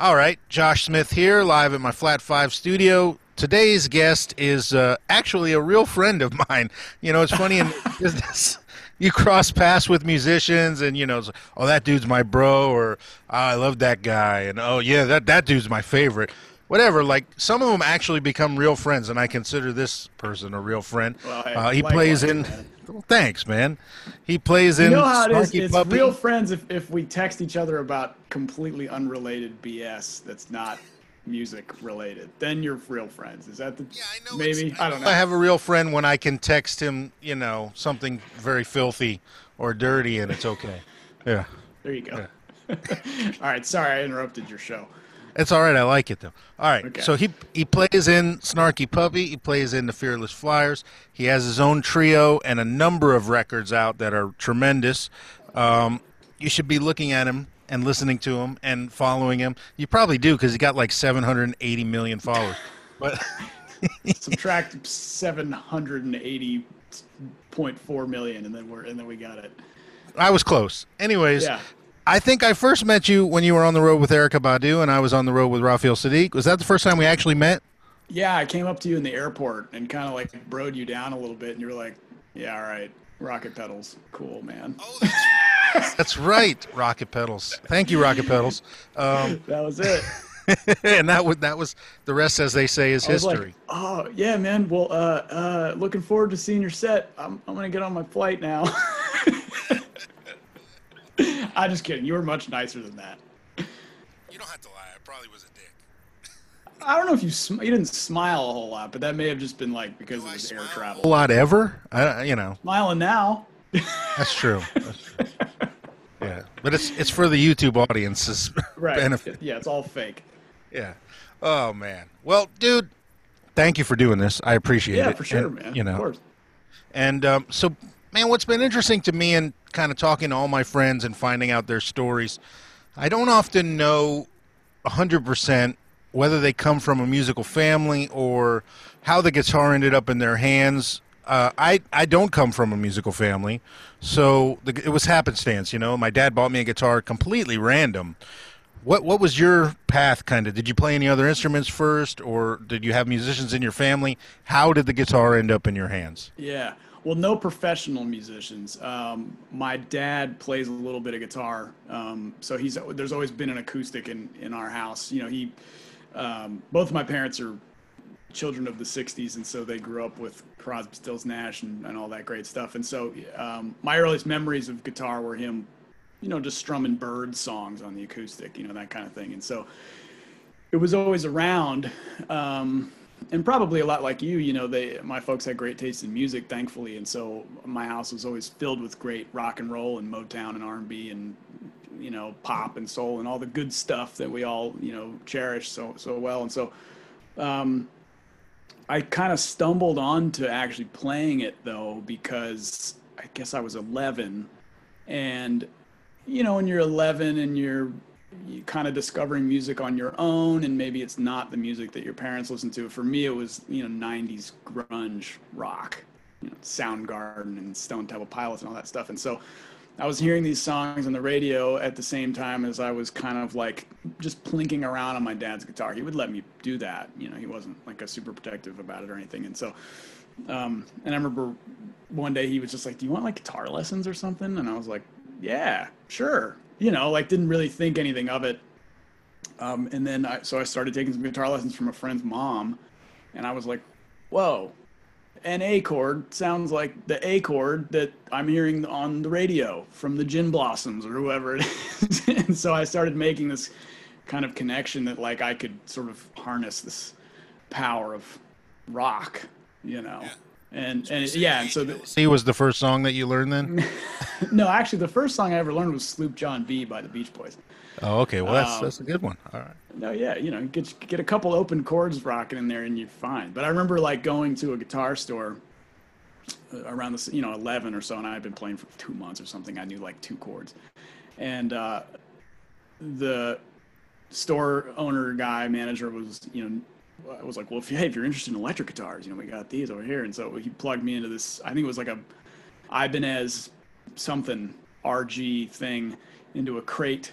All right, Josh Smith here, live at my Flat Five studio. Today's guest is uh, actually a real friend of mine. You know, it's funny in business. You cross paths with musicians, and you know, like, oh, that dude's my bro, or oh, I love that guy, and oh yeah, that that dude's my favorite. Whatever. Like some of them actually become real friends, and I consider this person a real friend. Well, hey, uh, he plays in. man. Well, thanks, man. He plays in. You know how it is. Snarky It's Puppy. real friends if, if we text each other about completely unrelated BS that's not music related. Then you're real friends. Is that the I know maybe? it's- I don't know. I have a real friend when I can text him, you know, something very filthy or dirty, and it's okay. Yeah, there you go. All right. Sorry, I interrupted your show. It's all right. I like it though. All right. Okay. So he he plays in Snarky Puppy. He plays in the Fearless Flyers. He has his own trio and a number of records out that are tremendous. Um, you should be looking at him and listening to him and following him. You probably do because he got like 780 million followers. But Subtract seven hundred and eighty point four million, and then we're and then we got it. I was close. Anyways, Yeah. I think I first met you when you were on the road with Erykah Badu, and I was on the road with Raphael Saadiq. Was that the first time we actually met? Yeah, I came up to you in the airport and kind of like broed you down a little bit, and you were like, "Yeah, all right, rocket pedals, cool, man." That's right, Rocket Pedals. Thank you, Rocket Pedals. Um, That was it. and that was that was the rest, as they say, is I was history. like, "Oh yeah, man. Well, uh, uh, looking forward to seeing your set. I'm, I'm gonna get on my flight now." I'm just kidding. You were much nicer than that. you don't have to lie. I probably was a dick. I don't know if you sm- you didn't smile a whole lot, but that may have just been like because of his air travel. A whole lot ever. I, you know, Smiling now. that's true. That's true. yeah, but it's it's for the YouTube audience's Right. benefit. Yeah, it's all fake. Yeah. Oh man. Well, dude, thank you for doing this. I appreciate Yeah, it. Yeah, for sure, And, man. You know, Of course. And um, so, man, what's been interesting to me and kind of talking to all my friends and finding out their stories, I don't often know 100% whether they come from a musical family or how the guitar ended up in their hands. Uh, I, I don't come from a musical family, so the, it was happenstance, you know. My dad bought me a guitar completely random. What what was your path kind of? Did you play any other instruments first or did you have musicians in your family? How did the guitar end up in your hands? Yeah. Well, no professional musicians. Um, my dad plays a little bit of guitar, um, so he's there's always been an acoustic in in our house. You know, he um, both my parents are children of the '60s, and so they grew up with Crosby, Stills, Nash, and, and all that great stuff. And so um, my earliest memories of guitar were him, you know, just strumming bird songs on the acoustic, you know, that kind of thing. And so it was always around. Um, and probably a lot like you, you know, they my folks had great taste in music, thankfully, and so my house was always filled with great rock and roll and Motown and R and B and you know pop and soul and all the good stuff that we all you know cherish so so well. And so um, I kind of stumbled onto actually playing it though because I guess I was 11, and you know when you're 11 and you're you kind of discovering music on your own and maybe it's not the music that your parents listen to. For me it was you know 90s grunge rock you know soundgarden and stone temple pilots and all that stuff. And so i was hearing these songs on the radio at the same time as i was kind of like just plinking around on my dad's guitar. He would let me do that you know he wasn't like a super protective about it or anything. And so um, and i remember one day he was just like do you want like guitar lessons or something? And i was like yeah sure you know, like didn't really think anything of it. Um, and then I, so I started taking some guitar lessons from a friend's mom, and I was like, whoa, an A chord sounds like the A chord that I'm hearing on the radio from the Gin Blossoms or whoever it is. and so I started making this kind of connection that like I could sort of harness this power of rock, you know. And and yeah, and so the, See was the first song that you learned then? no, actually the first song I ever learned was Sloop John B by the Beach Boys. Oh, okay. Well, that's Um, that's a good one. All right. No, yeah, you know, get get a couple open chords rocking in there and you're fine. But I remember like going to a guitar store uh, around the you know 11 or so, and I had been playing for two months or something. I knew like two chords, and uh, the store owner guy manager was you know I was like, well, if you, hey, if you're interested in electric guitars, you know, we got these over here, and so he plugged me into this. I think it was like a Ibanez something RG thing into a crate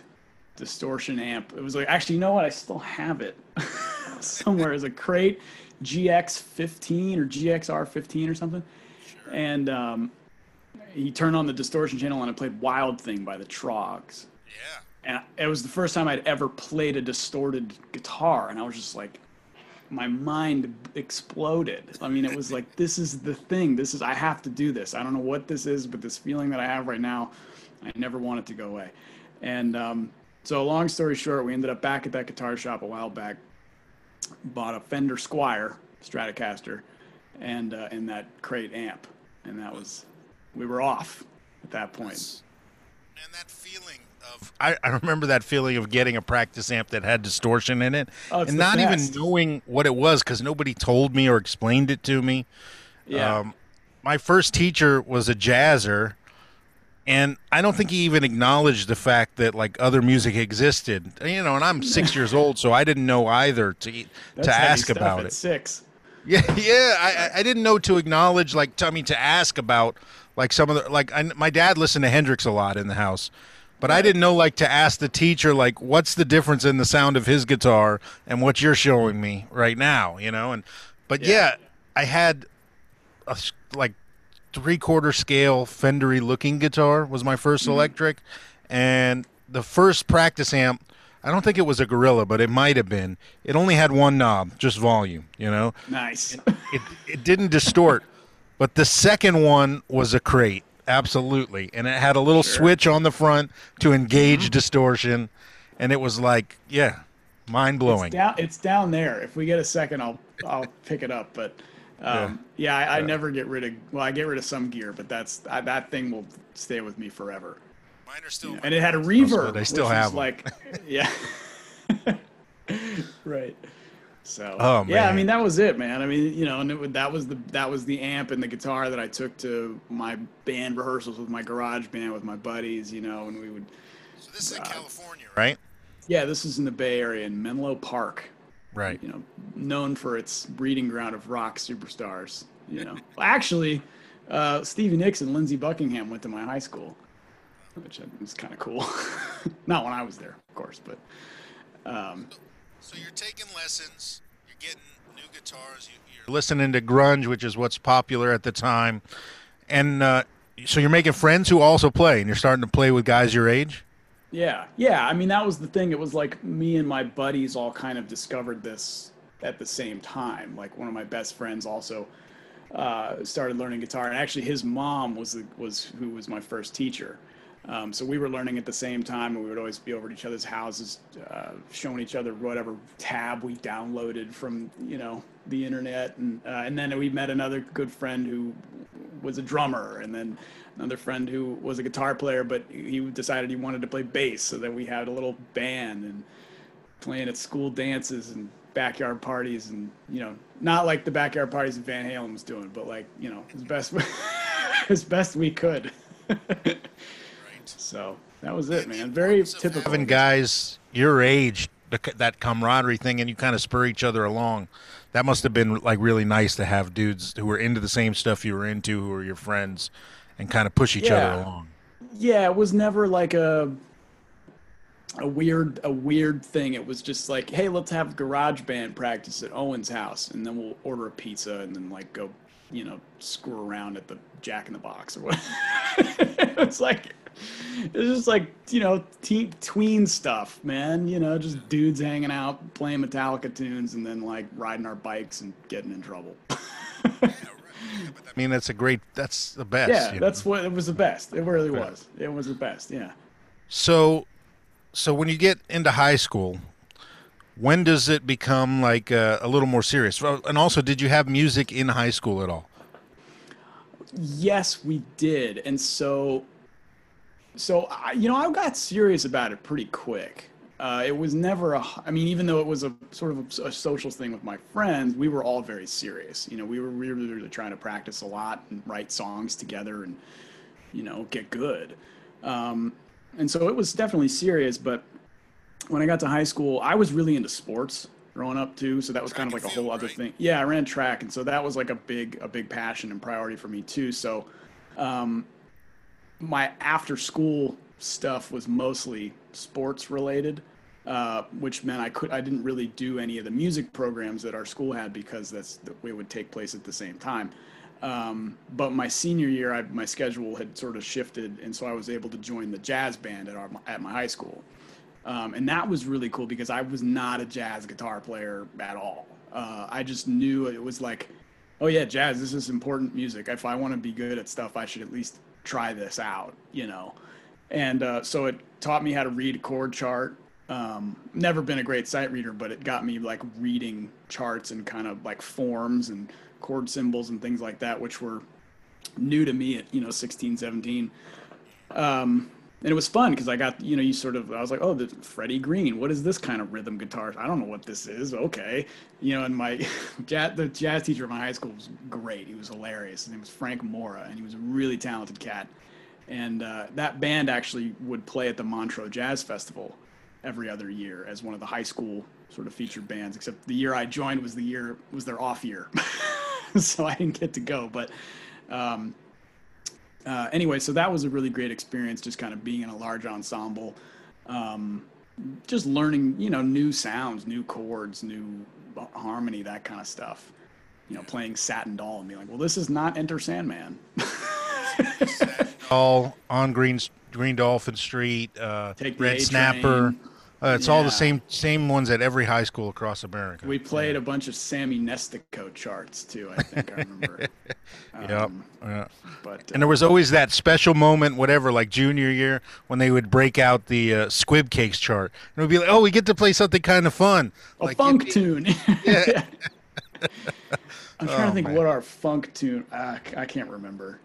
distortion amp. It was like actually, you know what? I still have it somewhere as a crate, GX15 or GXR15 or something. Sure. And um, he turned on the distortion channel and I played Wild Thing by the Troggs. Yeah. And it was the first time I'd ever played a distorted guitar, and I was just like, my mind exploded. I mean, it was like, this is the thing. This is, I have to do this. I don't know what this is, but this feeling that I have right now, I never want it to go away. And um, so, long story short, we ended up back at that guitar shop a while back, bought a Fender Squier Stratocaster, and uh, and that crate amp, and that was we were off at that point. And that feeling of I, I remember that feeling of getting a practice amp that had distortion in it, oh, and not best. even knowing what it was because nobody told me or explained it to me. Yeah. Um, my first teacher was a jazzer, and I don't think he even acknowledged the fact that like other music existed. You know, and I'm six years old, so I didn't know either to That's to ask about it. Six. Yeah, yeah. I, I didn't know to acknowledge, like, I mean, to ask about, like, some of the, like, I, my dad listened to Hendrix a lot in the house, but. I didn't know, like, to ask the teacher, like, what's the difference in the sound of his guitar and what you're showing me right now, you know? And, but yeah, yeah I had a, like, three quarter scale Fendery looking guitar was my 1st mm-hmm. electric. And the first practice amp I don't think it was a gorilla, but it might have been. It only had one knob, just volume, you know? Nice. It, it, it didn't distort. But the second one was a crate, absolutely. And it had a little sure. switch on the front to engage mm-hmm. distortion. And it was like, yeah, mind blowing. It's down, it's down there. If we get a second, I'll I'll pick it up. But um, yeah, yeah I, I, never get rid of. Well, I get rid of some gear, but that's I, that thing will stay with me forever. Mine are still. and it had a reverb. They still have like, yeah. right. So oh, yeah, I mean that was it, man. I mean, you know, and it, that was the that was the amp and the guitar that I took to my band rehearsals with my garage band with my buddies, you know, and we would. So this is uh, in California, right? Yeah, this is in the Bay Area in Menlo Park. Right. You know, known for its breeding ground of rock superstars. You know, actually, uh, Stevie Nicks and Lindsey Buckingham went to my high school which was kind of cool. Not when I was there, of course, but. Um, so, so, you're taking lessons, you're getting new guitars, you, are listening to grunge, which is what's popular at the time, and uh, so you're making friends who also play, and you're starting to play with guys your age. Yeah, yeah. I mean, that was the thing. It was like me and my buddies all kind of discovered this at the same time. Like one of my best friends also uh, started learning guitar, and actually his mom was the, was who was my first teacher. Um, so we were learning at the same time, and we would always be over at each other's houses, uh, showing each other whatever tab we downloaded from you know the internet, and uh, and then we met another good friend who was a drummer, and then another friend who was a guitar player, but he decided he wanted to play bass, so then we had a little band and playing at school dances and backyard parties, and you know not like the backyard parties that Van Halen was doing, but like you know as best as best we could. So that was it, man. Very typical. Having guys your age, that camaraderie thing, and you kind of spur each other along. That must have been like really nice to have dudes who were into the same stuff you were into, who were your friends, and kind of push each yeah. other along. Yeah, it was never like a a weird a weird thing. It was just like, hey, let's have garage band practice at Owen's house, and then we'll order a pizza, and then like go, you know, screw around at the Jack in the Box or what. it's like it's just like you know teen, tween stuff man. You know just dudes hanging out playing metallica tunes and then like riding our bikes and getting in trouble. I mean that's a great that's the best yeah that's know? what it was the best. It really was. It was the best yeah. So so when you get into high school when does it become like uh, a little more serious? And also did you have music in high school at all? Yes we did. And so so I, you know, I got serious about it pretty quick. Uh, it was never a. I mean, even though it was a sort of a, a, social thing with my friends, we were all very serious. You know, we were really, really trying to practice a lot and write songs together and, you know, get good. Um, and so it was definitely serious. But when I got to high school, I was really into sports growing up too. So that was kind of like a whole other thing. Yeah, I ran track, and so that was like a big, a big passion and priority for me too. So. Um, my after school stuff was mostly sports related, uh, which meant I could I didn't really do any of the music programs that our school had because that's it would take place at the same time. Um, but my senior year, I, my schedule had sort of shifted, and so I was able to join the jazz band at our at my high school, um, and that was really cool because I was not a jazz guitar player at all. Uh, I just knew it was like, oh yeah, jazz. This is important music. If I want to be good at stuff, I should at least try this out, you know. And uh, so it taught me how to read a chord chart. Um, never been a great sight reader, but it got me like reading charts and kind of like forms and chord symbols and things like that, which were new to me at, you know, 16, 17. Um, and it was fun because I got, you know, you sort of, I was like, oh, the Freddie Green, what is this kind of rhythm guitar? I don't know what this is. Okay. You know, and my, jazz, the jazz teacher at my high school was great. He was hilarious. His name was Frank Mora, and he was a really talented cat. And uh, that band actually would play at the Montreux Jazz Festival every other year as one of the high school sort of featured bands, except the year I joined was the year, was their off year. so I didn't get to go. But um, uh, anyway, so that was a really great experience, just kind of being in a large ensemble, um, just learning, you know, new sounds, new chords, new harmony, that kind of stuff. You know, playing Satin Doll and being like, well, this is not Enter Sandman. all on Green Green Dolphin Street, uh, Red Snapper. Train. Uh, it's all the same same ones at every high school across America. We played a bunch of Sammy Nestico charts too. I think I remember. Yep. Um, yeah. but And there was always that special moment, whatever, like junior year, when they would break out the uh, squib cakes chart, and it would be like, "Oh, we get to play something kind of fun, a like funk tune. Yeah. I'm trying Oh, to think man. what our funk tune. Uh, I can't remember.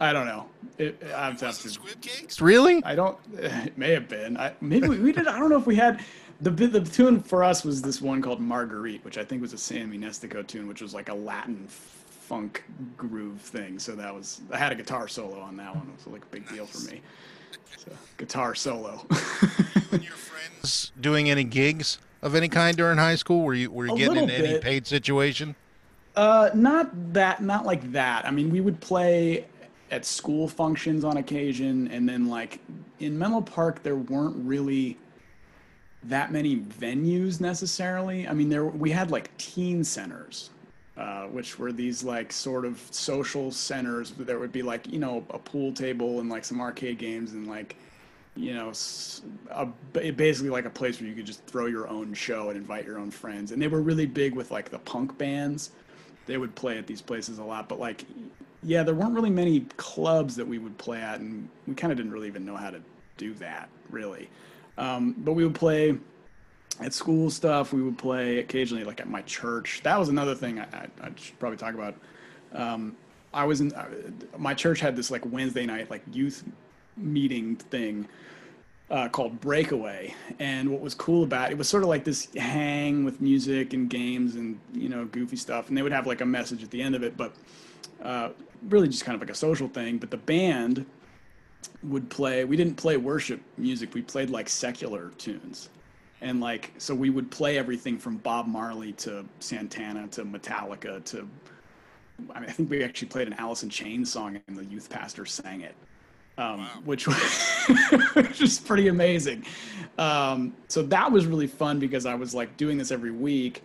I don't know. It, I've have to. Squib cakes, really? I don't. It may have been. I, maybe we, we did. I don't know if we had. The the tune for us was this one called Marguerite, which I think was a Sammy Nestico tune, which was like a Latin funk groove thing. So that was. I had a guitar solo on that one. It was like a big deal for me. So, guitar solo. your friends doing any gigs of any kind during high school? Were you were you A getting little in any paid situation? Uh, not that, not like that. I mean, we would play at school functions on occasion, and then like in Menlo Park, there weren't really that many venues necessarily. I mean, there we had like teen centers, uh, which were these like sort of social centers. There would be like you know a pool table and like some arcade games and like you know, a, ba- basically like a place where you could just throw your own show and invite your own friends. And they were really big with like the punk bands. They would play at these places a lot, but like, yeah, there weren't really many clubs that we would play at, and we kind of didn't really even know how to do that, really. Um, but we would play at school stuff. We would play occasionally, like at my church. That was another thing I, I, I should probably talk about. Um, I was in uh, my church had this like Wednesday night like youth meeting thing uh, called Breakaway, and what was cool about it, it was sort of like this hang with music and games and you know goofy stuff, and they would have like a message at the end of it, but uh, really just kind of like a social thing. But the band would play. We didn't play worship music. We played like secular tunes. And like, so we would play everything from Bob Marley to Santana to Metallica to, I mean, I think we actually played an Alice in Chains song and the youth pastor sang it, um, which was which was pretty amazing. Um, so that was really fun because I was like doing this every week,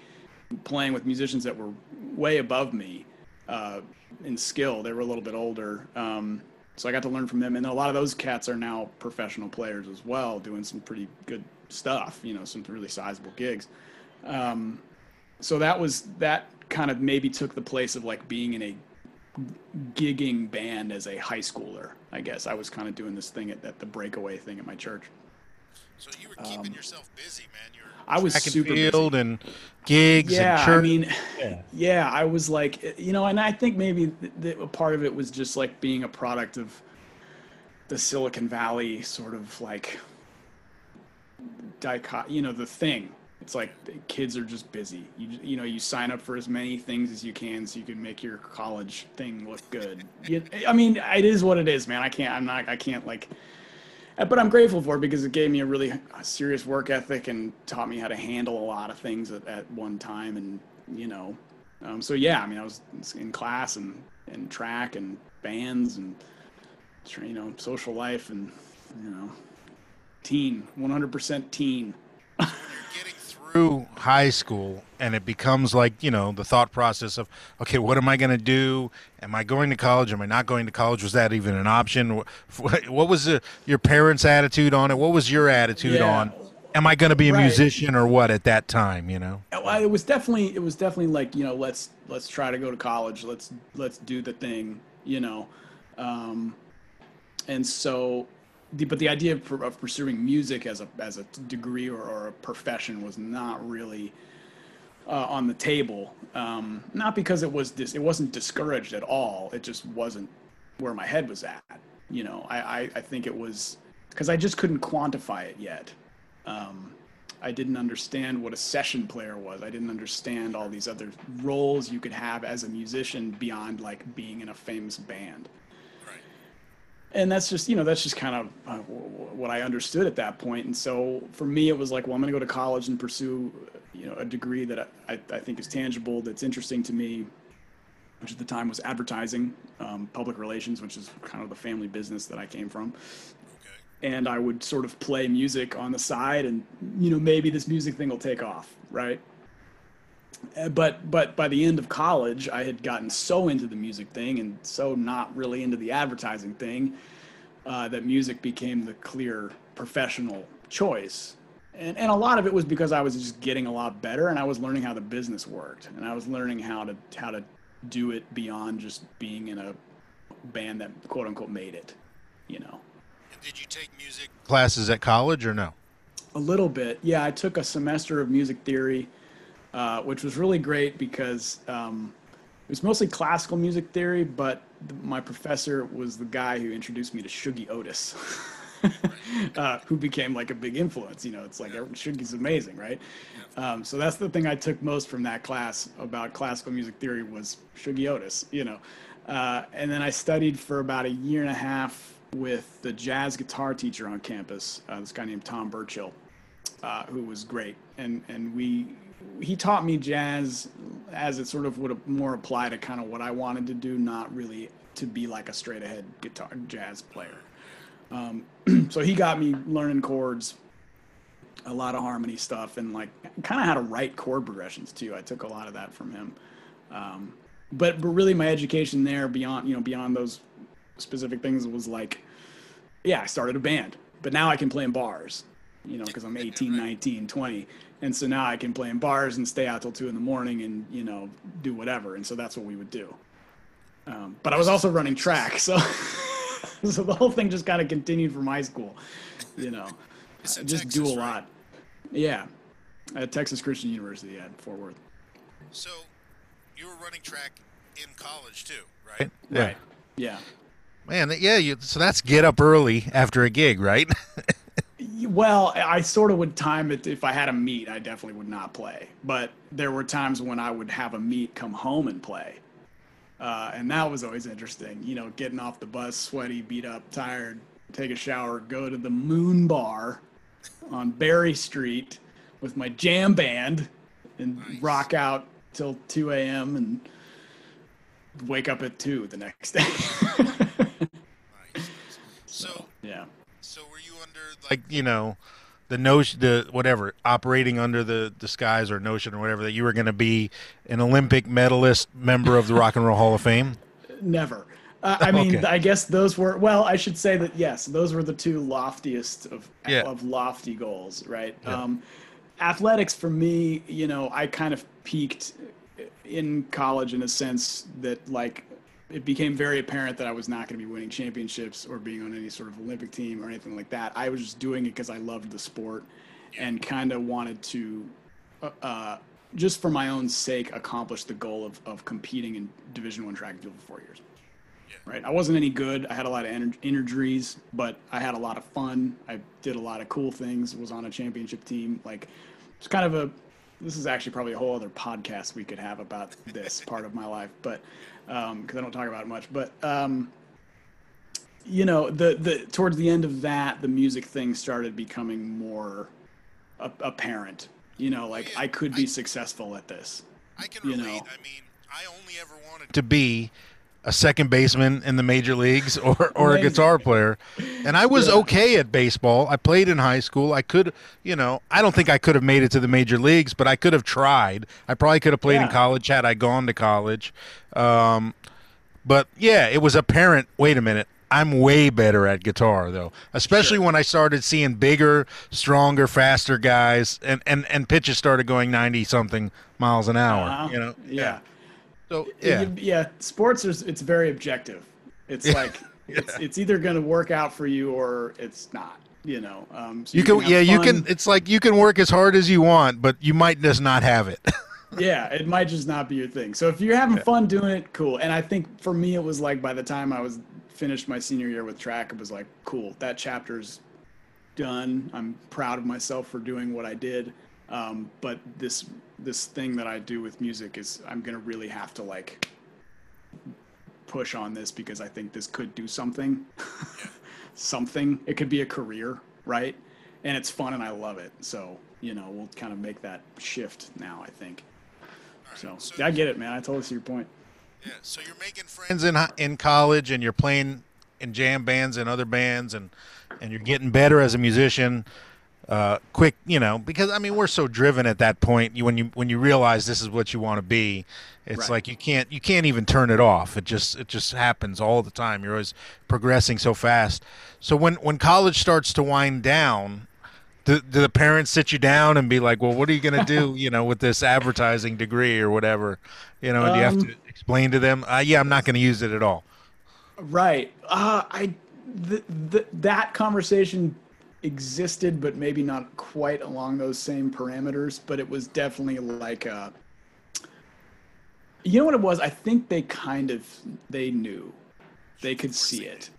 playing with musicians that were way above me uh, in skill. They were a little bit older. Um, so I got to learn from them. And a lot of those cats are now professional players as well, doing some pretty good stuff, you know, some really sizable gigs. Um, so that was, that kind of maybe took the place of like being in a gigging band as a high schooler, I guess. I was kind of doing this thing at, at the breakaway thing at my church. So you were keeping yourself busy, man. You I was super busy. and gigs yeah, and church. I mean, Yeah. yeah, I was like, you know, and I think maybe th- th- a part of it was just like being a product of the Silicon Valley sort of like dicot, you know, the thing. It's like kids are just busy. You you know, you sign up for as many things as you can so you can make your college thing look good. You, I mean, it is what it is, man. I can't. I'm not. I can't like. Uh, But I'm grateful for it because it gave me a really serious work ethic and taught me how to handle a lot of things at, at one time. And, you know, um, so yeah, I mean, I was in class and, and track and bands and, you know, social life and you know, teen, 100% teen. through high school and it becomes like you know the thought process of okay what am i going to do? Am i going to college? Am i not going to college? Was that even an option? What was the, your parents attitude on it? What was your attitude Yeah. on am i going to be a Right. musician or what at that time you know? It was definitely it was definitely like you know let's let's try to go to college. Let's let's do the thing you know? Um, and so the, but the idea of, of pursuing music as a as a degree or, or a profession was not really uh, on the table um, not because it was dis- it wasn't discouraged at all it just wasn't where my head was at you know I I, I think it was because I just couldn't quantify it yet um, I didn't understand what a session player was. I didn't understand all these other roles you could have as a musician beyond like being in a famous band. And that's just, you know, that's just kind of uh, what I understood at that point. And so for me, it was like, well, I'm going to go to college and pursue, you know, a degree that I, I think is tangible, that's interesting to me, which at the time was advertising, um, public relations, which is kind of the family business that I came from and I would sort of play music on the side, and you know maybe this music thing will take off, right? Uh, But but by the end of college, I had gotten so into the music thing and so not really into the advertising thing uh, that music became the clear professional choice. And, and a lot of it was because I was just getting a lot better and I was learning how the business worked and I was learning how to how to do it beyond just being in a band that quote unquote made it, you know. did you take music classes at college or no A little bit, yeah. I took a semester of music theory, uh, which was really great because um, it was mostly classical music theory, but my professor was the guy who introduced me to Shuggie Otis, uh, who became like a big influence. You know, it's like every- Shuggie's amazing, right? Um, so that's the thing I took most from that class about classical music theory was Shuggie Otis. You know, uh, and then I studied for about a year and a half with the jazz guitar teacher on campus, uh, this guy named Tom Burchill uh, who was great, and and we he taught me jazz as it sort of would more apply to kind of what I wanted to do, not really to be like a straight ahead guitar jazz player. Um, so he got me learning chords, a lot of harmony stuff, and like kind of how to write chord progressions too. I took a lot of that from him. Um, but but really, my education there beyond you know beyond those specific things was like, yeah, I started a band, but now I can play in bars you know, because I'm 18, 19, 20. And so now I can play in bars and stay out till two in the morning and, you know, do whatever. And so that's what we would do. Um, but I was also running track. So, so the whole thing just kind of continued from high school, you know, It's just Texas, do a right? lot. Yeah. At Texas Christian University at Fort Worth. So you were running track in college too, right? Right. Yeah. man yeah you, so that's get up early after a gig right Well, I sort of would time it. If I had a meet, I definitely would not play. But there were times when I would have a meet, come home and play, uh, and that was always interesting. You know, getting off the bus, sweaty, beat up, tired, take a shower, go to the Moon Bar on Berry Street with my jam band, and rock out till 2 a.m. and wake up at two the next day. So yeah. So were you under like like you know the notion the whatever operating under the disguise or notion or whatever that you were going to be an olympic medalist member of the rock and roll hall of fame Never. Uh, I mean, Okay. I guess those were well. I should say that yes, those were the two loftiest of Yeah. of lofty goals, right? Yeah. Um, athletics for me, you know, I kind of peaked in college in a sense that like it became very apparent that I was not going to be winning championships or being on any sort of Olympic team or anything like that. I was just doing it because I loved the sport and kind of wanted to, uh, uh, just for my own sake, accomplish the goal of, of competing in Division One track and field for four years. Right. I wasn't any good. I had a lot of ener- injuries, but I had a lot of fun. I did a lot of cool things. Was on a championship team. Like, it's kind of a. This is actually probably a whole other podcast we could have about this part of my life, but because I don't talk about it much. But um, you know, the the towards the end of that, the music thing started becoming more a- apparent. You know, like I could be successful at this. I can you relate. know. I mean, I only ever wanted to be a second baseman in the major leagues or, or a guitar player. And I was Yeah. okay at baseball. I played in high school. I could, you know, I don't think I could have made it to the major leagues, but I could have tried. I probably could have played in college had I gone to college. Um, but yeah, it was apparent. Wait a minute. I'm way better at guitar though, especially when I started seeing bigger, stronger, faster guys, and and and pitches started going ninety something miles an hour. Uh-huh. You know, Yeah. So yeah. yeah, yeah, sports is it's very objective. It's like it's it's either going to work out for you or it's not. You know, um, so you can have yeah you can. It's like you can work as hard as you want, but you might just not have it. yeah, it might just not be your thing. So if you're having fun doing it, cool. And I think for me, it was like by the time I was finished my senior year with track, it was like, cool, that chapter's done. I'm proud of myself for doing what I did. Um, but this this thing that I do with music is I'm gonna really have to like push on this because I think this could do something. something. It could be a career, right? And it's fun and I love it. So, you know, we'll kind of make that shift now, I think. So, I get it, man. I totally see your point. Yeah. So you're making friends. friends in in college and you're playing in jam bands and other bands and and you're getting better as a musician uh quick you know because i mean we're so driven at that point you when you when you realize this is what you want to be it's Right. like you can't you can't even turn it off it just it just happens all the time you're always progressing so fast so when when college starts to wind down do, do the parents sit you down and be like well what are you going to do you know with this advertising degree or whatever you know and do you have Um, to explain to them uh, yeah i'm not going to use it at all Right. Uh, I th- th- that conversation existed, but maybe not quite along those same parameters. But it was definitely like a. You know what it was? I think they kind of they knew, they could see it.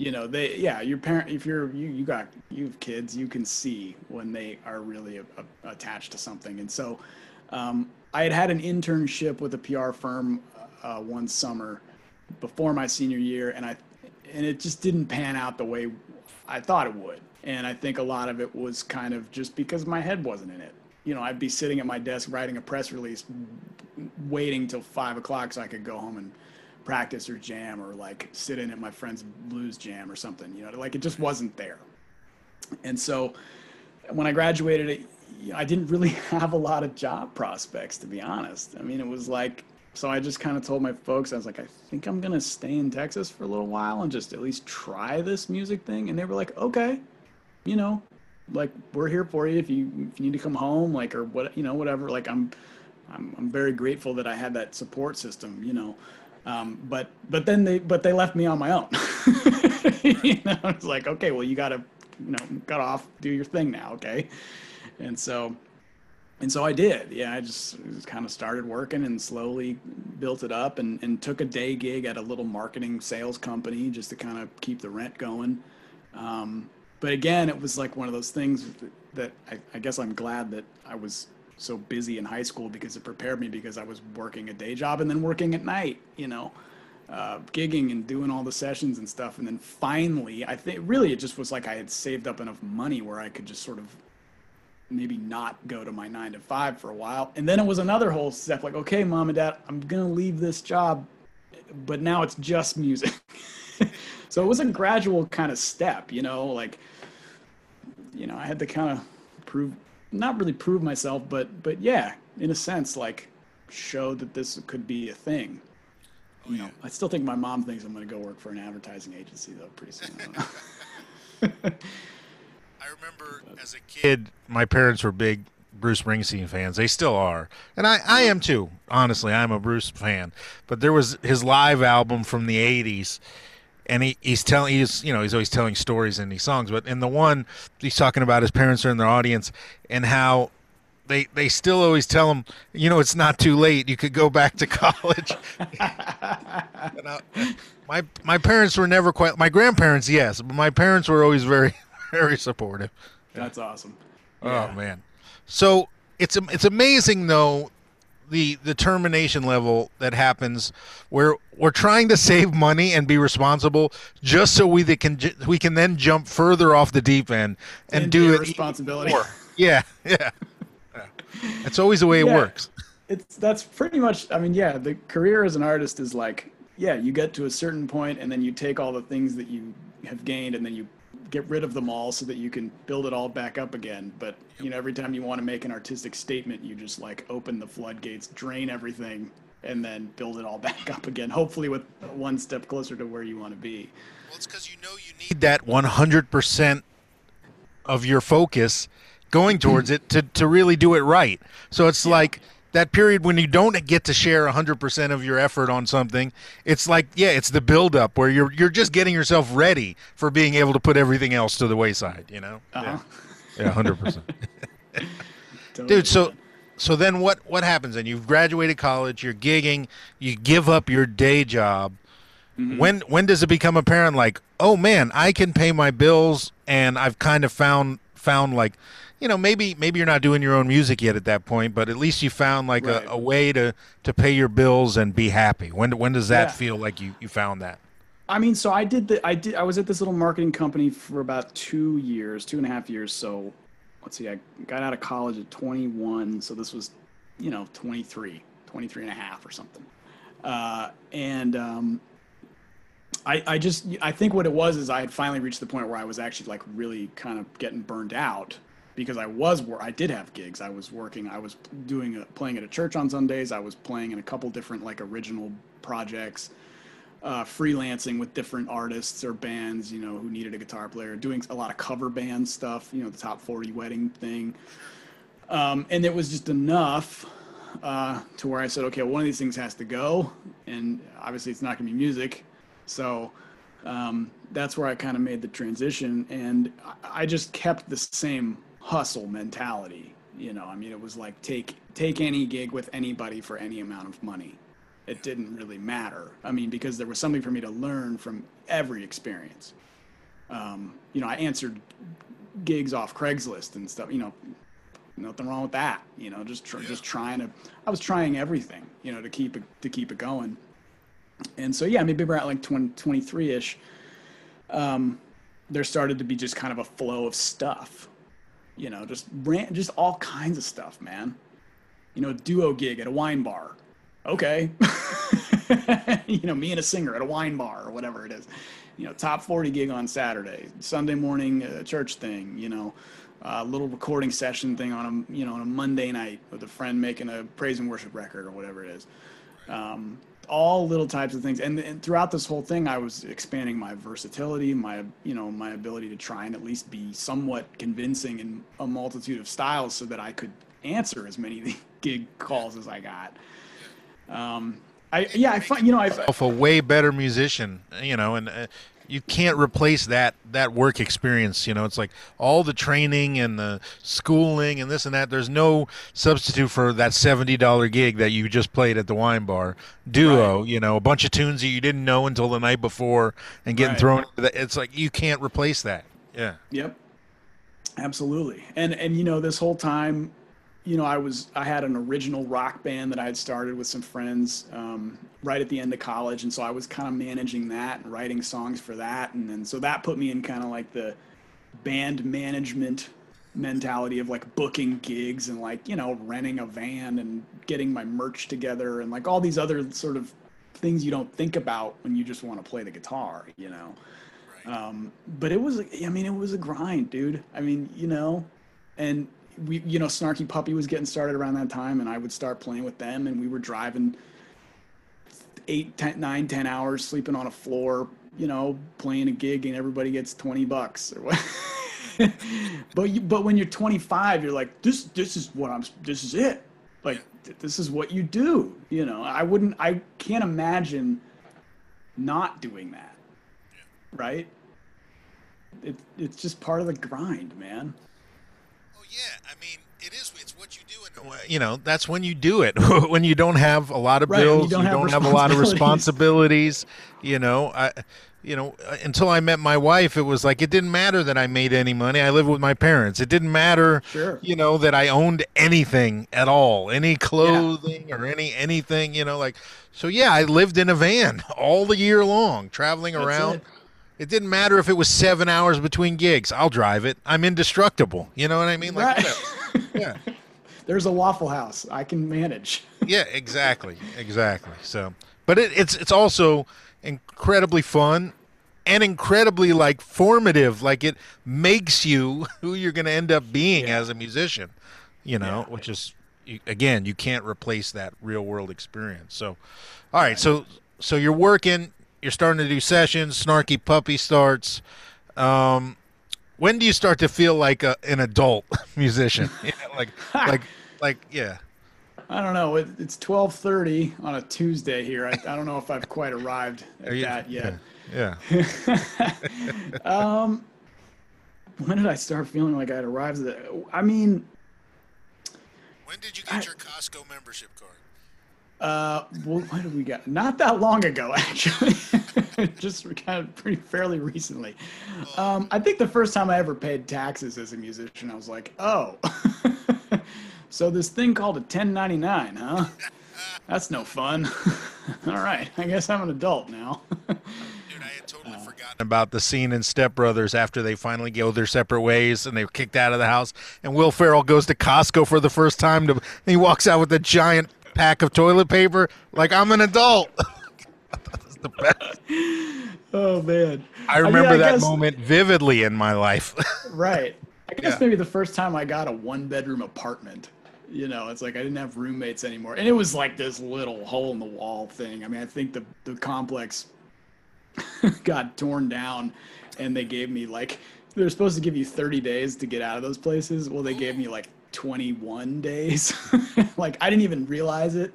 You know, they yeah. Your parent, if you're you you got you have kids, you can see when they are really a, a, attached to something. And so, um, I had had an internship with a PR firm uh, one summer before my senior year, and I and it just didn't pan out the way I thought it would. And I think a lot of it was kind of just because my head wasn't in it. You know, I'd be sitting at my desk writing a press release, waiting till five o'clock so I could go home and practice or jam or like sit in at my friend's blues jam or something. You know, like it just wasn't there. And so when I graduated, I didn't really have a lot of job prospects, to be honest. I mean, it was like, so I just kind of told my folks, I was like, I think I'm going to stay in Texas for a little while and just at least try this music thing. And they were like, okay, you know, like we're here for you if you, if you need to come home, like, or what, you know, whatever. Like, I'm, I'm, I'm very grateful that I had that support system, you know. Um, but, but then they, but they left me on my own. you know, it's like, okay, well, you got to, you know, cut off, do your thing now, okay? And so, and so I did. Yeah, I just, just kind of started working and slowly built it up and, and took a day gig at a little marketing sales company just to kind of keep the rent going. Um, but again, it was like one of those things that I, I guess I'm glad that I was so busy in high school because it prepared me because I was working a day job and then working at night, you know, uh, gigging and doing all the sessions and stuff. And then finally, I think really it just was like I had saved up enough money where I could just sort of maybe not go to my nine to five for a while. And then it was another whole step like, okay, mom and dad, I'm going to leave this job, but now it's just music. so it was a gradual kind of step, you know, like, you know, I had to kind of prove, not really prove myself, but, but yeah, in a sense, like show that this could be a thing. Oh, you know, I still think my mom thinks I'm going to go work for an advertising agency though pretty soon. I don't. I remember as a kid. kid, my parents were big Bruce Springsteen fans. They still are, and I, I am too. Honestly, I'm a Bruce fan. But there was his live album from the '80s, and he, he's telling he's you know he's always telling stories in these songs. But in the one, he's talking about his parents are in their audience and how. They, they still always tell him, you know, it's not too late. You could go back to college. I- uh, my my parents were never quite. My grandparents, yes, but my parents were always very very supportive. That's awesome. Oh man. So it's it's amazing though the the termination level that happens where we're trying to save money and be responsible just so we that can we can then jump further off the deep end and Into do your it responsibility. more. Yeah, yeah. Yeah. It's always the way it works. it's that's pretty much i mean yeah the career as an artist is like yeah, you get to a certain point and then you take all the things that you have gained and then you get rid of them all so that you can build it all back up again. But you know, every time you want to make an artistic statement, you just like open the floodgates, drain everything, and then build it all back up again. Hopefully, with one step closer to where you want to be. Well, it's because you know you need that 100% of your focus going towards it to, to really do it right. So it's yeah. like that period when you don't get to share 100% of your effort on something it's like yeah it's the build up where you're you're just getting yourself ready for being able to put everything else to the wayside you know? Uh-huh. yeah. Yeah 100% dude so so then what what happens then? You've graduated college you're gigging you give up your day job. Mm-hmm. when when does it become apparent like oh man i can pay my bills and i've kind of found found like you know maybe maybe you're not doing your own music yet at that point but at least you found like right. a, a, way to to pay your bills and be happy. When when does that yeah. feel like you you found that? I mean so i did the i did i was at this little marketing company for about two years two and a half years. So let's see i got out of college at 21 so this was you know 23 23 and a half or something. Uh, and um, I, I just I think what it was is I had finally reached the point where I was actually like really kind of getting burned out because I was I did have gigs. I was working. I was doing a, playing at a church on Sundays. I was playing in a couple different like original projects, uh, freelancing with different artists or bands. You know, who needed a guitar player. Doing a lot of cover band stuff. You know, the top forty wedding thing. Um, and it was just enough uh, to where I said, okay, one of these things has to go, and obviously it's not going to be music. So um, that's where I kind of made the transition, and I just kept the same hustle mentality. You know, I mean, it was like take take any gig with anybody for any amount of money. It didn't really matter. I mean, because there was something for me to learn from every experience. Um, you know, I answered gigs off Craigslist and stuff. You know, nothing wrong with that. You know, just tr- just trying to. I was trying everything. You know, to keep it to keep it going. And so yeah, maybe around like 20, 23 ish. Um, there started to be just kind of a flow of stuff you know, just just all kinds of stuff, man. You know, duo gig at a wine bar. Okay. you know, me and a singer at a wine bar or whatever it is. You know, top 40 gig on Saturday, Sunday morning uh, church thing, you know, a little recording session thing on a, you know, on a Monday night with a friend making a praise and worship record or whatever it is. Um, all little types of things. And, and, throughout this whole thing, I was expanding my versatility, my you know my ability to try and at least be somewhat convincing in a multitude of styles, so that I could answer as many gig calls as I got. Um, I yeah, I find you know I a way better musician, you know, and uh, you can't replace that that work experience. You know, it's like all the training and the schooling and this and that. There's no substitute for that seventy dollar gig that you just played at the wine bar duo. Right. You know, a bunch of tunes that you didn't know until the night before and getting right. thrown. It's like you can't replace that. Yeah. Yep. Absolutely. And and you know this whole time you know, I was I had an original rock band that I had started with some friends um, right at the end of college, and so I was kind of managing that and writing songs for that, and then so that put me in kind of like the band management mentality of like booking gigs and like you know renting a van and getting my merch together and like all these other sort of things you don't think about when you just want to play the guitar, you know. Um, but it was, I mean, it was a grind, dude. I mean, you know, and we you know snarky puppy was getting started around that time and i would start playing with them and we were driving eight ten nine ten hours sleeping on a floor you know playing a gig and everybody gets 20 bucks or what. But you, but when you're 25 you're like this this is what i'm this is it. Like this is what you do you know? I wouldn't i can't imagine not doing that right? It, it's just part of the grind man yeah, I mean, it is. It's what you do. And you know, that's when you do it. when you don't have a lot of right, bills, you don't, you have, don't have, a lot of responsibilities. You know, I, you know, uh, until I met my wife, it was like it didn't matter that I made any money. I lived with my parents. It didn't matter, sure. you know, that I owned anything at all, any clothing yeah. or any anything. You know, like so. Yeah, I lived in a van all the year long, traveling that's around. It it didn't matter if it was seven hours between gigs. I'll drive it. I'm indestructible. You know what I mean? Like, right. yeah. There's a Waffle House. I can manage. yeah, exactly, exactly. So, but it, it's it's also incredibly fun and incredibly like formative. Like it makes you who you're going to end up being Yeah. as a musician. You know, Yeah. which is again, you can't replace that real world experience. So, all right, so so you're working, you're starting to do sessions. Snarky Puppy starts. Um, when do you start to feel like a, an adult musician? Yeah, like like like yeah. I don't know. It, it's 12:30 on a Tuesday here. I, I don't know if I've quite arrived at you- that yet. Yeah. When did I start feeling like I'd arrived at that? I mean, When did you get your Costco membership card? Uh, well, what did we get? Not that long ago, actually. Just kind of pretty fairly recently. Um, I think the first time I ever paid taxes as a musician, I was like, oh, so this thing called a 1099, huh? That's no fun. All right, I guess I'm an adult now. Dude, I had totally Uh, forgotten. about the scene in Step Brothers after they finally go their separate ways and they're kicked out of the house. And Will Ferrell goes to Costco for the first time to, and he walks out with a giant pack of toilet paper, like I'm an adult. That's the best. oh man, I mean, remember I that guess- moment vividly in my life. Right. I guess Yeah. maybe the first time I got a one bedroom apartment. You know, it's like I didn't have roommates anymore. And it was like this little hole in the wall thing. I mean, I think the, the complex got torn down and they gave me like, they were supposed to give you 30 days to get out of those places. Well, they gave me like 21 days. like, I didn't even realize it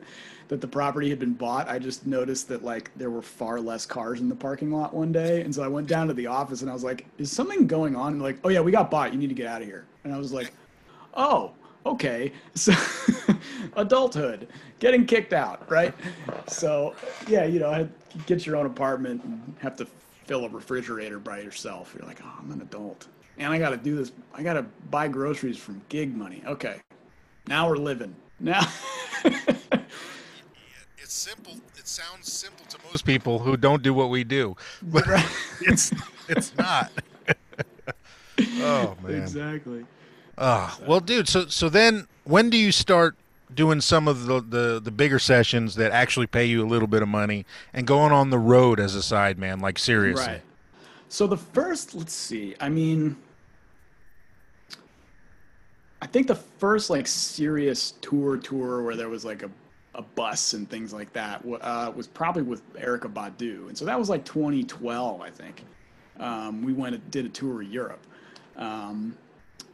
that the property had been bought. I just noticed that like there were far less cars in the parking lot one day. And so I went down to the office and I was like, is something going on? And like, oh yeah, we got bought. You need to get out of here. And I was like, oh, okay. So adulthood, getting kicked out, right? So yeah, you know, get your own apartment and have to fill a refrigerator by yourself. You're like, oh, I'm an adult. And I got to do this. I got to buy groceries from gig money. Okay. Now we're living. Now. It's simple. It sounds simple to most Most people who don't do what we do, but it's it's not. oh man. exactly. Oh, well, dude. So so then, when do you start doing some of the, the the bigger sessions that actually pay you a little bit of money and going on the road as a side man? Like seriously. Right. So the first, let's see. I mean, I think the first like serious tour tour where there was like a, a bus and things like that uh, was probably with Erykah Badu, and so that was like 2012, I think. Um, we went and did a tour of Europe, um,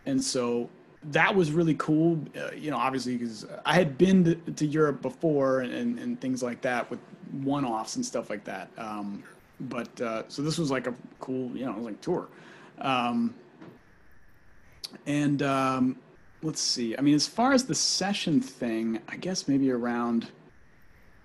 and so that was really cool. Uh, you know, obviously because I had been to, to Europe before and, and, things like that with one-offs and stuff like that. Um, but uh, so this was like a cool, you know, like tour. Um, and um, let's see. I mean, as far as the session thing, I guess maybe around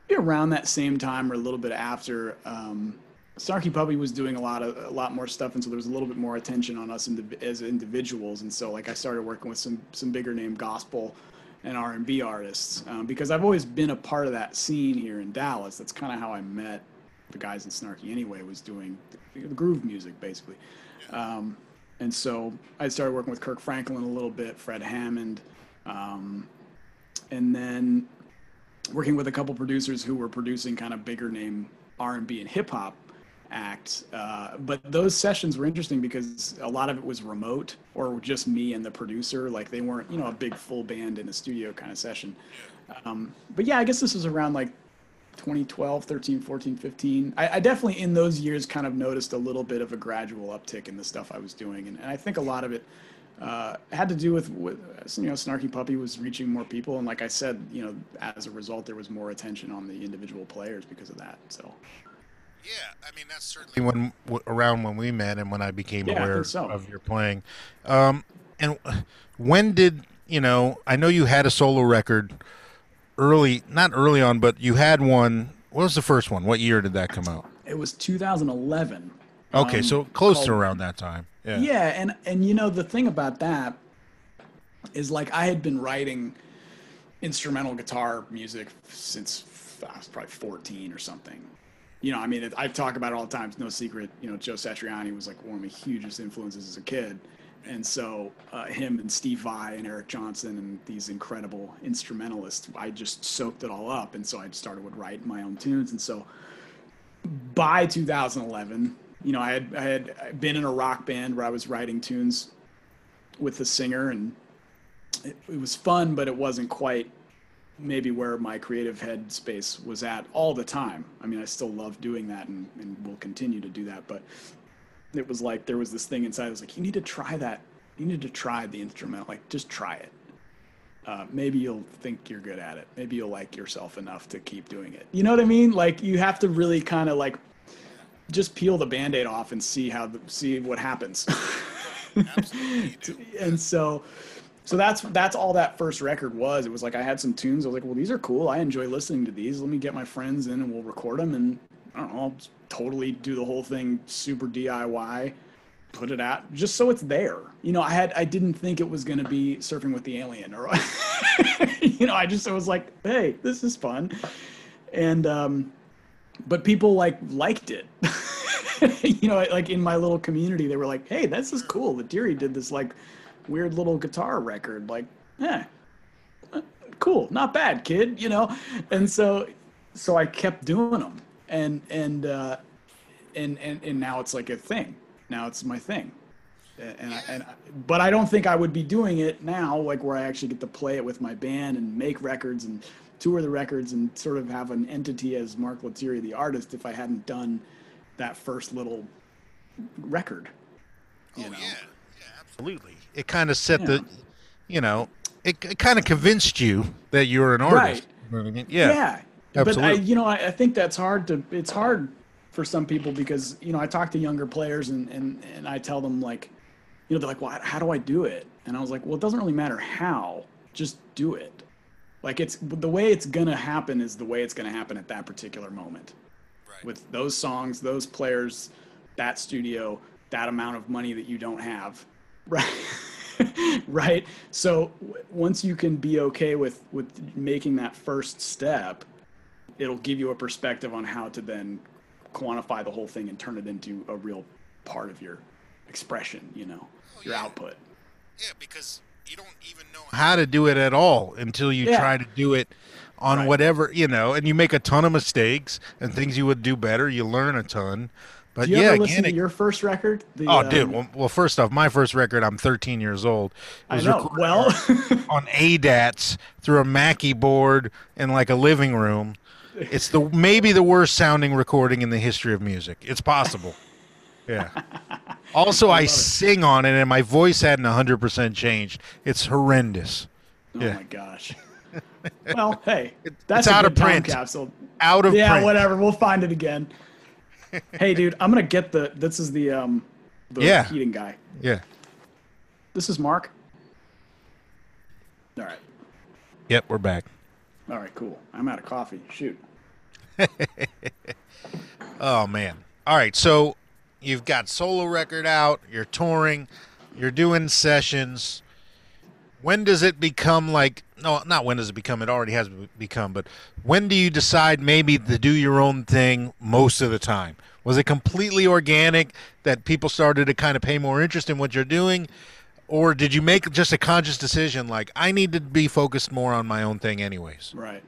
maybe around that same time or a little bit after. Um, Snarky Puppy was doing a lot of a lot more stuff, and so there was a little bit more attention on us indiv- as individuals. And so, like, I started working with some some bigger name gospel and R and B artists um, because I've always been a part of that scene here in Dallas. That's kind of how I met the guys in Snarky anyway. Was doing the, the groove music basically. Um, and so I started working with Kirk Franklin a little bit, Fred Hammond, um, and then working with a couple producers who were producing kind of bigger name R&B and hip hop acts. Uh, but those sessions were interesting because a lot of it was remote or just me and the producer. Like they weren't, you know, a big full band in a studio kind of session. Um, but yeah, I guess this was around like 2012, 13, 14, 15. I, I definitely in those years kind of noticed a little bit of a gradual uptick in the stuff I was doing. And, and I think a lot of it uh, had to do with, with, you know, Snarky Puppy was reaching more people. And like I said, you know, as a result, there was more attention on the individual players because of that. So, Yeah, I mean that's certainly When w- around when we met and when I became Yeah, aware think so. of your playing, um, and when did you know? I know you had a solo record early, not early on, but you had one. What was the first one? What year did that come out? it was 2011. Okay, um, so close to around that time. Yeah. Yeah, and and you know the thing about that is like I had been writing instrumental guitar music since I was probably 14 or something. You know, I mean, it, I talk about it all the time. It's no secret. You know, Joe Satriani was like one of my hugest influences as a kid, and so uh, him and Steve Vai and Eric Johnson and these incredible instrumentalists, I just soaked it all up, and so I started with writing my own tunes, and so by 2011, you know, I had I had been in a rock band where I was writing tunes with the singer, and it, it was fun, but it wasn't quite maybe where my creative headspace was at all the time. I mean, I still love doing that and, and will continue to do that, but it was like there was this thing inside. I was like, you need to try that. You need to try the instrument. Like, just try it. Uh, maybe you'll think you're good at it. Maybe you'll like yourself enough to keep doing it. You know what I mean? Like, you have to really kind of like just peel the band-aid off and see how the, see what happens. and so so that's that's all that first record was. It was like I had some tunes. I was like, well, these are cool. I enjoy listening to these. Let me get my friends in and we'll record them. And I don't know, I'll totally do the whole thing super DIY, put it out just so it's there. You know, I had I didn't think it was going to be surfing with the alien or you know, I just I was like, hey, this is fun. And um but people like liked it. you know, like in my little community, they were like, "Hey, this is cool." Lettieri did this like weird little guitar record. Like, eh, cool, not bad, kid. You know, and so so I kept doing them, and and uh, and and and now it's like a thing. Now it's my thing. And, I, and I, but I don't think I would be doing it now, like where I actually get to play it with my band and make records and tour the records and sort of have an entity as Mark Lettieri, the artist, if I hadn't done that first little record. You oh know? yeah, yeah, absolutely. It kind of set yeah. the, you know, it, it kind of convinced you that you're an artist. Right. Yeah. Yeah. Absolutely. But I, you know, I, I think that's hard to. It's hard for some people because you know I talk to younger players and and and I tell them like, you know, they're like, well, how do I do it? And I was like, well, it doesn't really matter how. Just do it. Like it's the way it's gonna happen is the way it's gonna happen at that particular moment Right. with those songs, those players, that studio, that amount of money that you don't have, right? right. So w- once you can be okay with with making that first step, it'll give you a perspective on how to then quantify the whole thing and turn it into a real part of your expression. You know, oh, your yeah. output. Yeah, because you don't even know how to do it at all until you yeah. try to do it on right. whatever you know, and you make a ton of mistakes and things you would do better. You learn a ton. But do you yeah, ever listen again, to your first record? The, oh, um, dude. Well, well, first off, my first record, I'm 13 years old. I know. Well, on ADATs through a Mackie board in like a living room. It's the maybe the worst sounding recording in the history of music. It's possible. Yeah. Also, I, I sing on it, and my voice hadn't 100% changed. It's horrendous. Oh yeah. my gosh well, hey, that's it's out of print. capsule. Out of yeah, print. whatever. We'll find it again. Hey, dude, I'm gonna get the. This is the um, the yeah. heating guy. Yeah. This is Mark. All right. Yep, we're back. All right, cool. I'm out of coffee. Shoot. oh man. All right, so you've got solo record out. You're touring. You're doing sessions when does it become like no not when does it become it already has become but when do you decide maybe to do your own thing most of the time? Was it completely organic that people started to kind of pay more interest in what you're doing? Or did you make just a conscious decision like i need to be focused more on my own thing anyways? Right.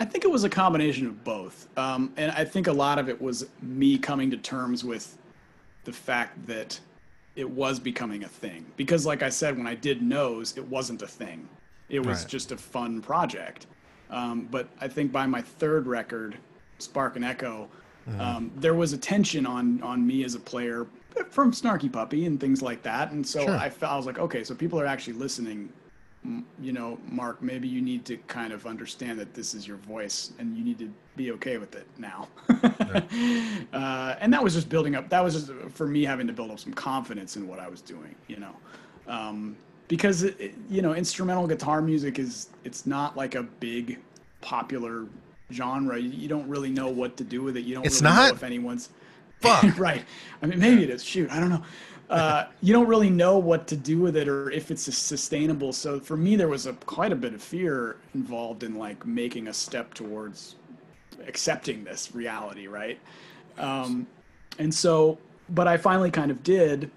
I think it was a combination of both. Um, and i think a lot of it was me coming to terms with the fact that it was becoming a thing because like i said when i did Knows it wasn't a thing it was right. just a fun project um, but i think by my third record spark and echo mm-hmm. um, there was attention on on me as a player from snarky puppy and things like that and so sure. I, felt, I was like okay so people are actually listening you know, Mark, maybe you need to kind of understand that this is your voice and you need to be okay with it now. uh, and that was just building up. That was just for me having to build up some confidence in what I was doing, you know. Um, because, it, you know, instrumental guitar music is, it's not like a big popular genre. You, you don't really know what to do with it. You don't it's really not? know if anyone's. Fuck. right. I mean, maybe it is. Shoot, I don't know uh, you don't really know what to do with it or if it's sustainable. So for me, there was a quite a bit of fear involved in like making a step towards accepting this reality, right? Um, and so, but I finally kind of did.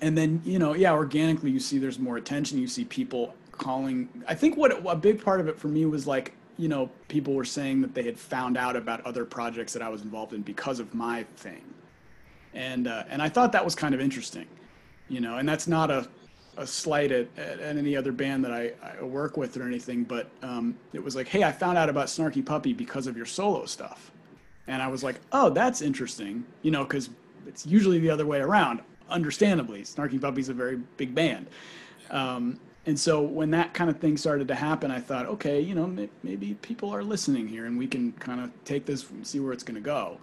and then you know yeah organically you see there's more attention you see people calling i think what a big part of it for me was like you know people were saying that they had found out about other projects that i was involved in because of my thing and uh, and i thought that was kind of interesting you know and that's not a a slight at, at, any other band that I, I work with or anything, but um, it was like, hey, I found out about Snarky Puppy because of your solo stuff. And I was like, oh, that's interesting, you know, because it's usually the other way around understandably. Snarky Puppy's a very big band. Um, and so when that kind of thing started to happen, I thought, okay, you know, maybe people are listening here and we can kind of take this and see where it's going to go.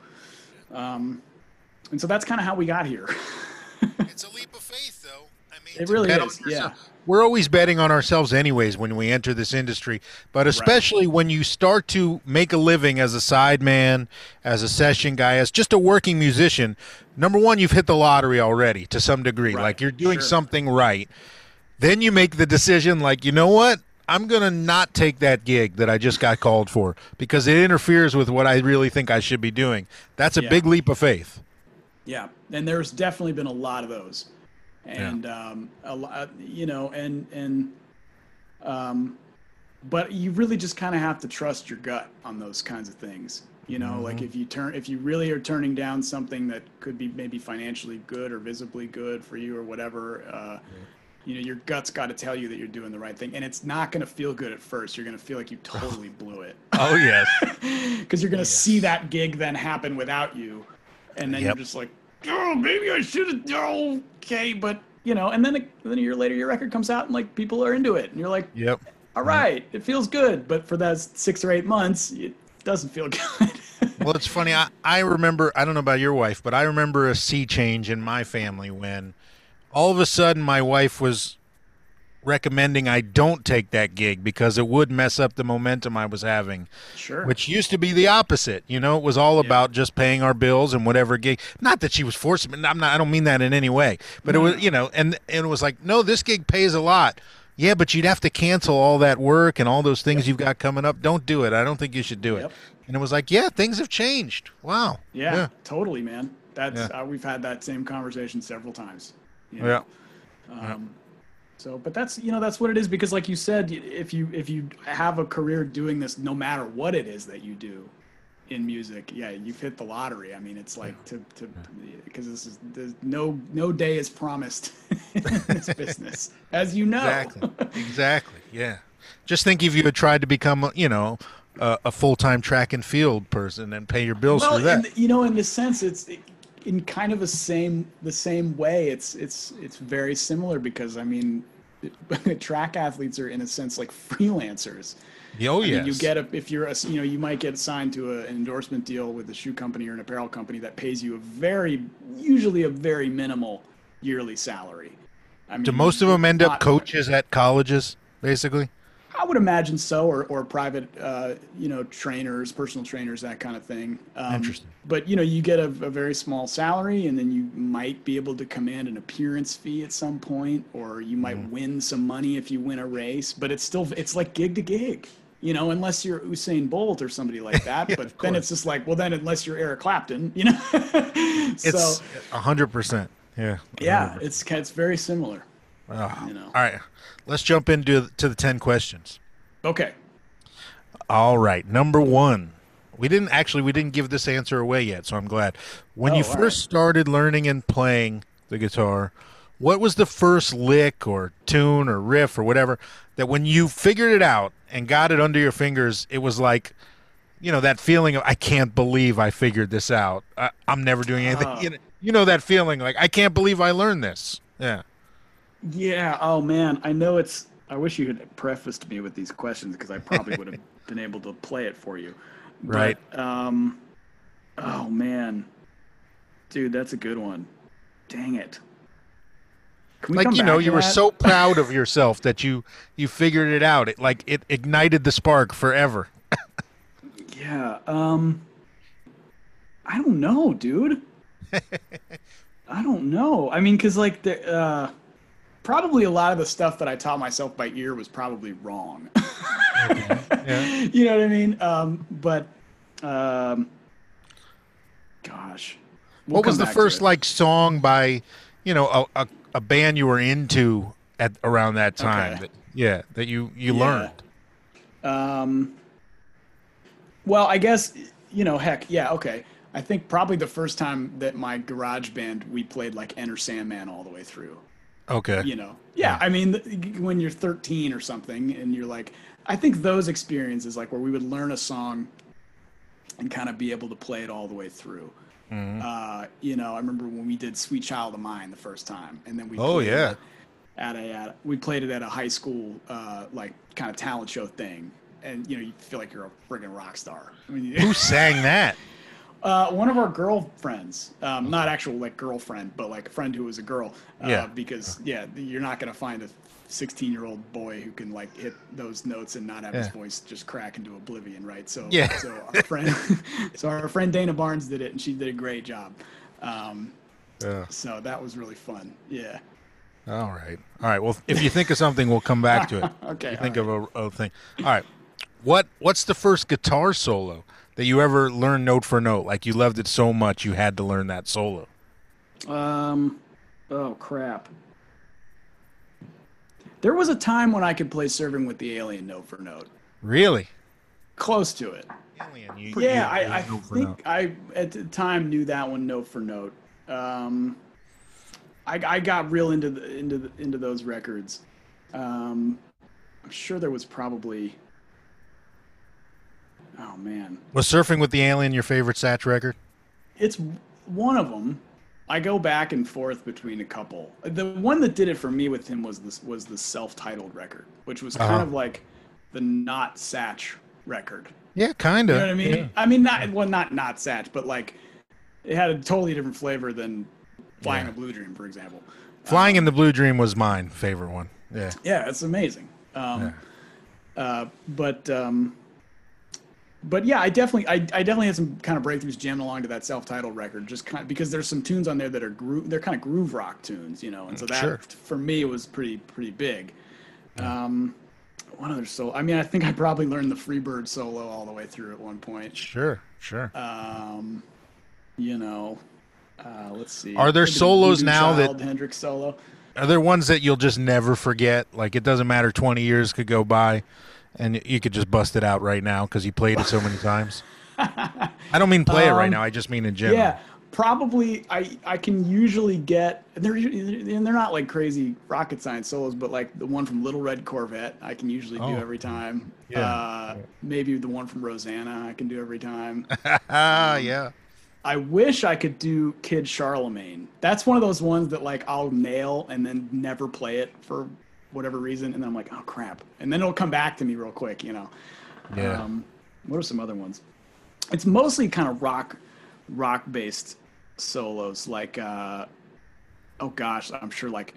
Um, and so that's kind of how we got here. it's a leap of faith, though. I mean, it really is. Yeah. We're always betting on ourselves, anyways, when we enter this industry. But especially right. when you start to make a living as a sideman, as a session guy, as just a working musician, number one, you've hit the lottery already to some degree. Right. Like you're doing sure. something right. Then you make the decision, like, you know what? I'm going to not take that gig that I just got called for because it interferes with what I really think I should be doing. That's a yeah. big leap of faith. Yeah. And there's definitely been a lot of those. And, yeah. um, a lot, you know, and, and, um, but you really just kind of have to trust your gut on those kinds of things you know mm-hmm. like if you turn if you really are turning down something that could be maybe financially good or visibly good for you or whatever uh, you know your gut's got to tell you that you're doing the right thing and it's not going to feel good at first you're going to feel like you totally blew it oh yes because you're going to yes. see that gig then happen without you and then yep. you're just like oh maybe i should have oh, okay but you know and then a, then a year later your record comes out and like people are into it and you're like yep all mm-hmm. right, it feels good, but for that six or eight months, it doesn't feel good. well, it's funny. I, I remember, I don't know about your wife, but I remember a sea change in my family when all of a sudden my wife was recommending I don't take that gig because it would mess up the momentum I was having. Sure. Which used to be the opposite. You know, it was all yeah. about just paying our bills and whatever gig. Not that she was forcing me. I'm not I don't mean that in any way. But no. it was, you know, and and it was like, "No, this gig pays a lot." Yeah, but you'd have to cancel all that work and all those things yep. you've got coming up. Don't do it. I don't think you should do yep. it. And it was like, yeah, things have changed. Wow. Yeah, yeah. totally, man. That's yeah. uh, we've had that same conversation several times. You know? Yeah. Um. So, but that's you know that's what it is because, like you said, if you if you have a career doing this, no matter what it is that you do, in music, yeah, you've hit the lottery. I mean, it's like yeah. to to because this is there's no no day is promised in this business, as you know. Exactly. exactly. Yeah. Just think if you had tried to become, you know, a, a full time track and field person and pay your bills well, for that. In, you know, in the sense, it's in kind of the same the same way. It's it's it's very similar because I mean, track athletes are in a sense like freelancers Oh yes. you get a if you're a you know you might get signed to a, an endorsement deal with a shoe company or an apparel company that pays you a very usually a very minimal yearly salary. I mean, Do most of them end up coaches at colleges, basically? I would imagine so, or or private, uh, you know, trainers, personal trainers, that kind of thing. Um, Interesting. But you know, you get a, a, very small salary, and then you might be able to command an appearance fee at some point, or you might mm. win some money if you win a race. But it's still it's like gig to gig you know, unless you're Usain Bolt or somebody like that. yeah, but then it's just like, well, then unless you're Eric Clapton, you know. so, it's hundred percent. Yeah. 100%. Yeah, it's it's very similar. Oh, you know. All right, let's jump into to the ten questions. Okay. All right, number one. We didn't actually we didn't give this answer away yet, so I'm glad. When oh, you first right. started learning and playing the guitar, what was the first lick or tune or riff or whatever that when you figured it out and got it under your fingers, it was like, you know, that feeling of I can't believe I figured this out. I, am never doing anything. Uh, you, know, you know that feeling like I can't believe I learned this. Yeah. Yeah. Oh man, I know it's. I wish you had prefaced me with these questions because I probably would have been able to play it for you. But, right. Um. Oh man, dude, that's a good one. Dang it like you know you were so proud of yourself that you you figured it out it like it ignited the spark forever yeah um i don't know dude i don't know i mean because like the uh probably a lot of the stuff that i taught myself by ear was probably wrong okay. yeah. you know what i mean um but um gosh we'll what was the first like song by you know a, a a band you were into at around that time. Okay. That, yeah, that you you Yeah. learned. Um, well, I guess you know, heck, yeah, okay. I think probably the first time that my garage band we played like Enter Sandman all the way through. Okay. You know, yeah. I mean, when you're 13 or something, and you're like, I think those experiences, like where we would learn a song and kind of be able to play it all the way through. Mm-hmm. Uh, you know, I remember when we did "Sweet Child of Mine" the first time, and then we Oh, yeah. at a at, we played it at a high school uh, like kind of talent show thing, and you know you feel like you're a friggin' rock star. I mean, Who sang that? Uh, one of our girlfriends, um, not actual like girlfriend, but like a friend who was a girl. Uh, Yeah. Because yeah, you're not gonna find a 16 year old boy who can like hit those notes and not have his voice just crack into oblivion, right? So Yeah. So our friend, so our friend Dana Barnes did it, and she did a great job. Um, Yeah. so that was really fun. Yeah. All right. All right. Well, if you think of something, we'll come back to it. Okay, think of a, a thing. All right. What What's the first guitar solo that you ever learned note for note? Like you loved it so much you had to learn that solo. Um, oh crap. There was a time when I could play Surfing with the Alien note for note. Really? Close to it. Alien, you- Yeah, you- I, I for think note. I at the time knew that one note for note. Um, I, I got real into the, into the, into those records. Um, I'm sure there was probably. Oh man, was Surfing with the Alien your favorite Satch record? it's one of them. I go back and forth between a couple. The one that did it for me with him was this was the self-titled record, which was kind Uh-huh. of like the not Satch record. Yeah, kind of. You know what I mean? I mean, not well, not not Satch, but like it had a totally different flavor than Flying Yeah. a Blue Dream, for example. Flying in the Blue Dream was mine favorite one. Yeah. Yeah, it's amazing. Um, uh, but um, but yeah, I definitely I, I definitely had some kind of breakthroughs jamming along to that self-titled record, just kind of, because there's some tunes on there that are groove, they're kind of groove rock tunes, you know, and so that Sure. for me was pretty pretty big. Um, one other solo. I mean, I think I probably learned the Freebird solo all the way through at one point. Sure, sure. Um, you know, uh, let's see. Are there solos now that- Hendrix solo? Are there ones that you'll just never forget? Like it doesn't matter, twenty years could go by, and you could just bust it out right now because you played it so many times. I don't mean play it right Um, now. I just mean in general. Yeah, probably. I I can usually get. They're and they're not like crazy rocket science solos, but like the one from Little Red Corvette, I can usually Oh. do every time. Yeah. Uh, maybe the one from Rosanna, I can do every time. Ah, yeah. I wish I could do Kid Charlemagne. That's one of those ones that like I'll nail and then never play it for whatever reason, and then I'm like, oh crap, and then it'll come back to me real quick, you know. Yeah. Um, what are some other ones? It's mostly kind of rock, rock based solos. Like, uh, oh gosh, I'm sure like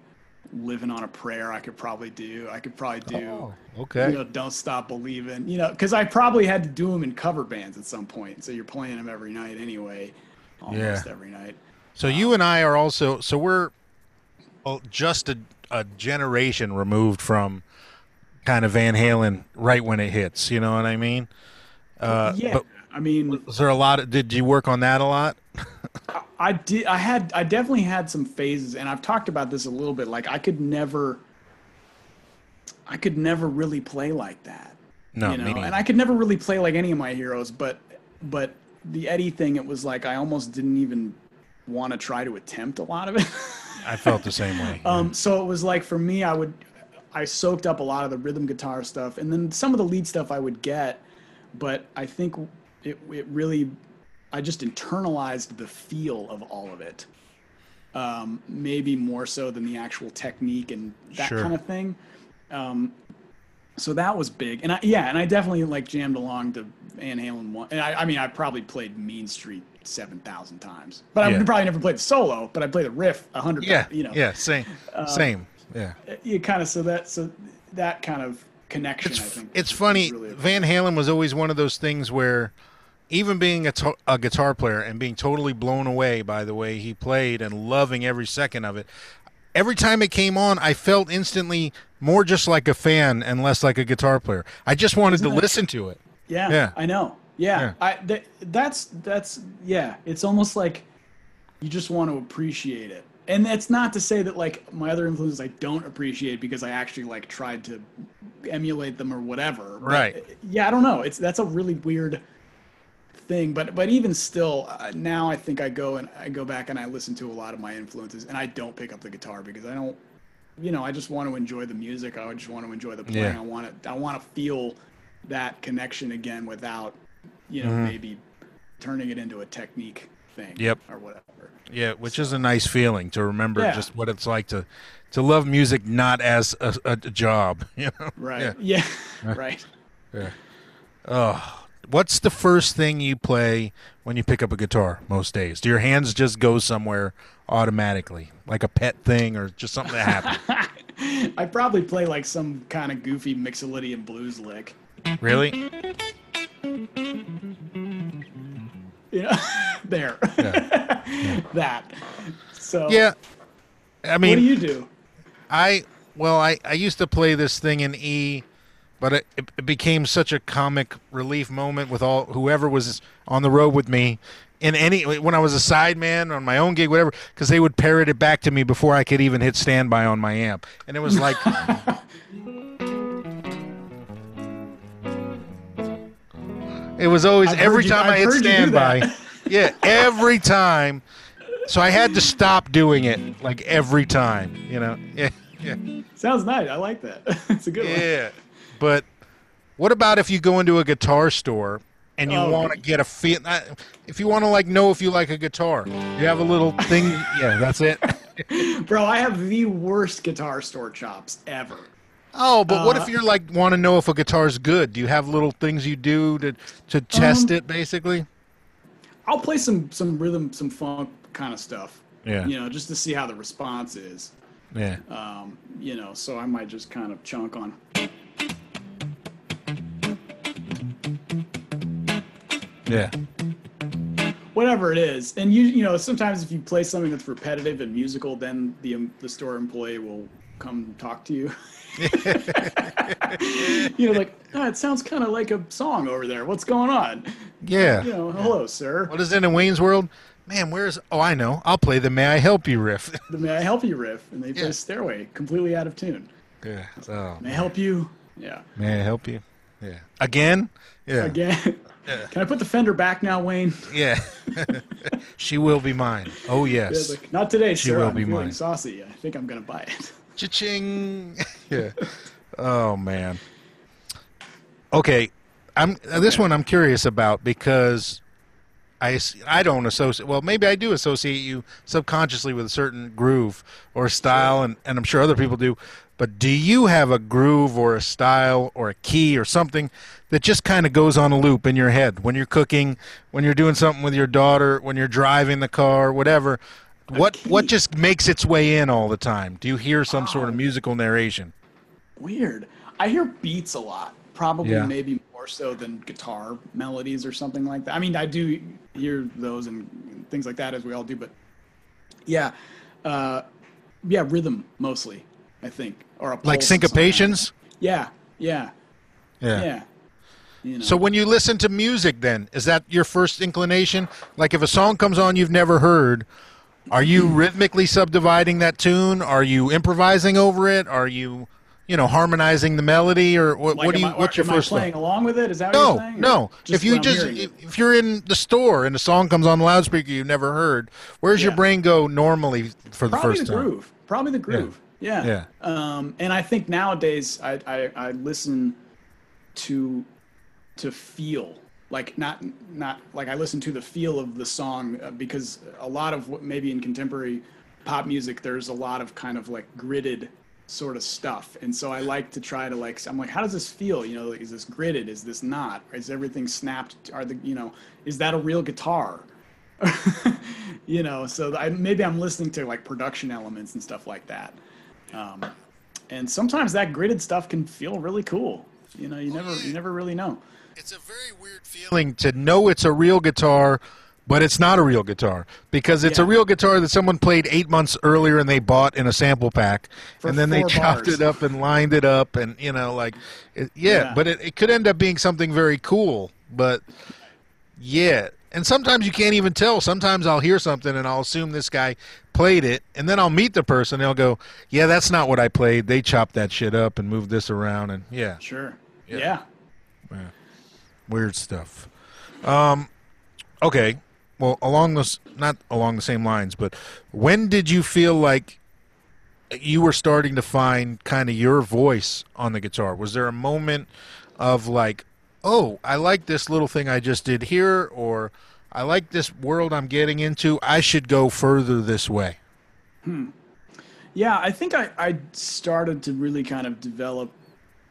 "Living on a Prayer" I could probably do. I could probably do. Oh, okay. You know, don't stop believing. You know, because I probably had to do them in cover bands at some point. So you're playing them every night anyway, almost Yeah. every night. So you and I are also so we're well, just a, a generation removed from kind of Van Halen right when it hits. You know what I mean? Uh, yeah, But I mean, was there a lot? Of, did you work on that a lot? I did. I had. I definitely had some phases, and I've talked about this a little bit. Like I could never. I could never really play like that. No, you know, and I could never really play like any of my heroes. But, but the Eddie thing, it was like I almost didn't even want to try to attempt a lot of it. I felt the same way. Um, so it was like for me, I would, I soaked up a lot of the rhythm guitar stuff, and then some of the lead stuff I would get, but I think it it really, I just internalized the feel of all of it, um, maybe more so than the actual technique and that Sure. kind of thing. Um, so that was big, and I yeah, and I definitely like jammed along to Van Halen one, and I, I mean I probably played Mean Street seven thousand times, but Yeah. I probably never played the solo, but I played the riff a hundred. yeah, you know, yeah, same, uh, same. Yeah. you kind of so that so that kind of connection. I think it's funny. really- Van Halen was always one of those things where, even being a, to- a guitar player and being totally blown away by the way he played and loving every second of it, every time it came on, I felt instantly more just like a fan and less like a guitar player. I just wanted to that- listen to it. yeah, yeah. I know. Yeah, Yeah. I th- that's that's yeah. It's almost like you just want to appreciate it. and that's not to say that like my other influences I don't appreciate because I actually like tried to emulate them or whatever. But, Right. Yeah, I don't know. It's that's a really weird thing, but but even still, uh, now I think I go and I go back and I listen to a lot of my influences, and I don't pick up the guitar because I don't, you know, I just want to enjoy the music. I just want to enjoy the playing. Yeah. I want to I want to feel that connection again without, you know, Mm-hmm. maybe turning it into a technique thing. Yep. Or whatever. Yeah, which is a nice feeling to remember Yeah. just what it's like to to love music not as a, a job. You know. Right. Yeah. Yeah. right. Yeah. Oh, what's the first thing you play when you pick up a guitar most days? Do your hands just go somewhere automatically, like a pet thing, or just something that happened? I probably play like some kind of goofy Mixolydian blues lick. really? You know, there. that. So. Yeah. I mean, What do you do? I well, I I used to play this thing in E, but it, it became such a comic relief moment with all whoever was on the road with me. In any when I was a sideman on my own gig, whatever, because they would parrot it back to me before I could even hit standby on my amp, and it was like, it was always I've every time I've I hit you standby, yeah, every time. So I had to stop doing it, like every time, you know. Yeah, yeah. Sounds nice. I like that. it's a good one. Yeah, but what about if you go into a guitar store and you Oh, want to get a feel? uh, If you want to like know if you like a guitar, you have a little thing. Yeah, that's it. Bro, I have the worst guitar store chops ever. Oh, but what Uh, if you're like want to know if a guitar's good? Do you have little things you do to to test Um, it, basically? I'll play some some rhythm, some funk kind of stuff. Yeah. You know, just to see how the response is. Yeah. Um, you know, so I might just kind of chunk on. Yeah. whatever it is. And you you know sometimes if you play something that's repetitive and musical, then the um, the store employee will come talk to you. you know, like oh, it sounds kind of like a song over there. What's going on? Yeah. You know, hello, sir. What is it in Wayne's World? Man, where's? Oh, I know. I'll play the "May I Help You" riff. The May I help you riff, and they play Yeah. Stairway completely out of tune. yeah. Oh, May I help you? Yeah. may I help you? Yeah. Again? Yeah. Again. Can I put the fender back now, Wayne? Yeah. she will be mine. Oh Yeah, yes. like, Not today, She sir. will I'm be mine. saucy. I think I'm gonna buy it. Cha-ching. yeah. Oh man. Okay, I'm uh, this one I'm curious about because I, I don't associate. Well, maybe I do associate you subconsciously with a certain groove or style, and and I'm sure other people do. But do you have a groove or a style or a key or something that just kind of goes on a loop in your head when you're cooking, when you're doing something with your daughter, when you're driving the car, whatever? What what key. just makes its way in all the time? Do you hear some sort of musical narration? Weird. I hear beats a lot. Probably Yeah. maybe more so than guitar melodies or something like that. I mean, I do hear those and things like that as we all do, but yeah, uh, yeah, rhythm mostly. I think, or a Like pulse of some kind. syncopations? Yeah, yeah, yeah. You know. So when you listen to music, then is that your first inclination? Like if a song comes on you've never heard, are you mm-hmm. rhythmically subdividing that tune? Are you improvising over it? Are you, you know, harmonizing the melody, or what? like, what do you? I, what's your am I playing thought? along with it? Is that what you're No, saying? no. If you just if you're in the store and a song comes on the loudspeaker you've never heard, where's your brain go normally for the probably first the time? groove probably the groove yeah. Yeah. um and i think nowadays I, I i listen to to feel like not not like i listen to the feel of the song uh, because a lot of what maybe in contemporary pop music there's a lot of kind of like gridded sort of stuff. And so i like to try to like i'm like how does this feel? You know like, is this gridded? Is this not? Is everything snapped? Are the you know is that a real guitar? You know so I, maybe i'm listening to like production elements and stuff like that um, and sometimes that gridded stuff can feel really cool you know you never you never really know It's a very weird feeling. feeling to know it's a real guitar, but it's not a real guitar because it's a real guitar that someone played eight months earlier and they bought in a sample pack, For and then they chopped bars. it up and lined it up, and you know, like, it, yeah, Yeah. But it, it could end up being something very cool, but yeah. And sometimes you can't even tell. Sometimes I'll hear something and I'll assume this guy played it, and then I'll meet the person. and They'll go, "Yeah, that's not what I played. They chopped that shit up and moved this around." And yeah, Sure. Yeah. Yeah. weird stuff. Um, okay. Well, along this, not along the same lines, but when did you feel like you were starting to find kind of your voice on the guitar? Was there a moment of like, oh, I like this little thing I just did here, or I like this world I'm getting into. I should go further this way. Hmm. Yeah, I think I, I started to really kind of develop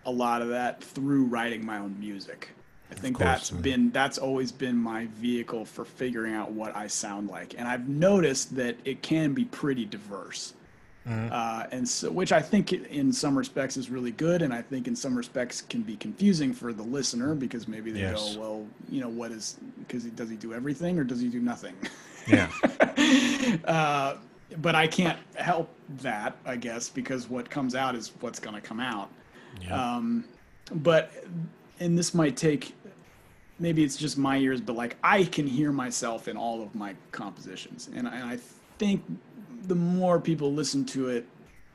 a lot of that through writing my own music. I think course, that's been that's always been my vehicle for figuring out what I sound like, and I've noticed that it can be pretty diverse, Mm-hmm. uh, and so which I think in some respects is really good, and I think in some respects can be confusing for the listener because maybe they Yes. go, well, you know, what is because does he do everything or does he do nothing? Yeah. uh, but I can't help that, I guess, because what comes out is what's going to come out. Um, but, and this might take, maybe it's just my ears, but like I can hear myself in all of my compositions. And, and I think the more people listen to it,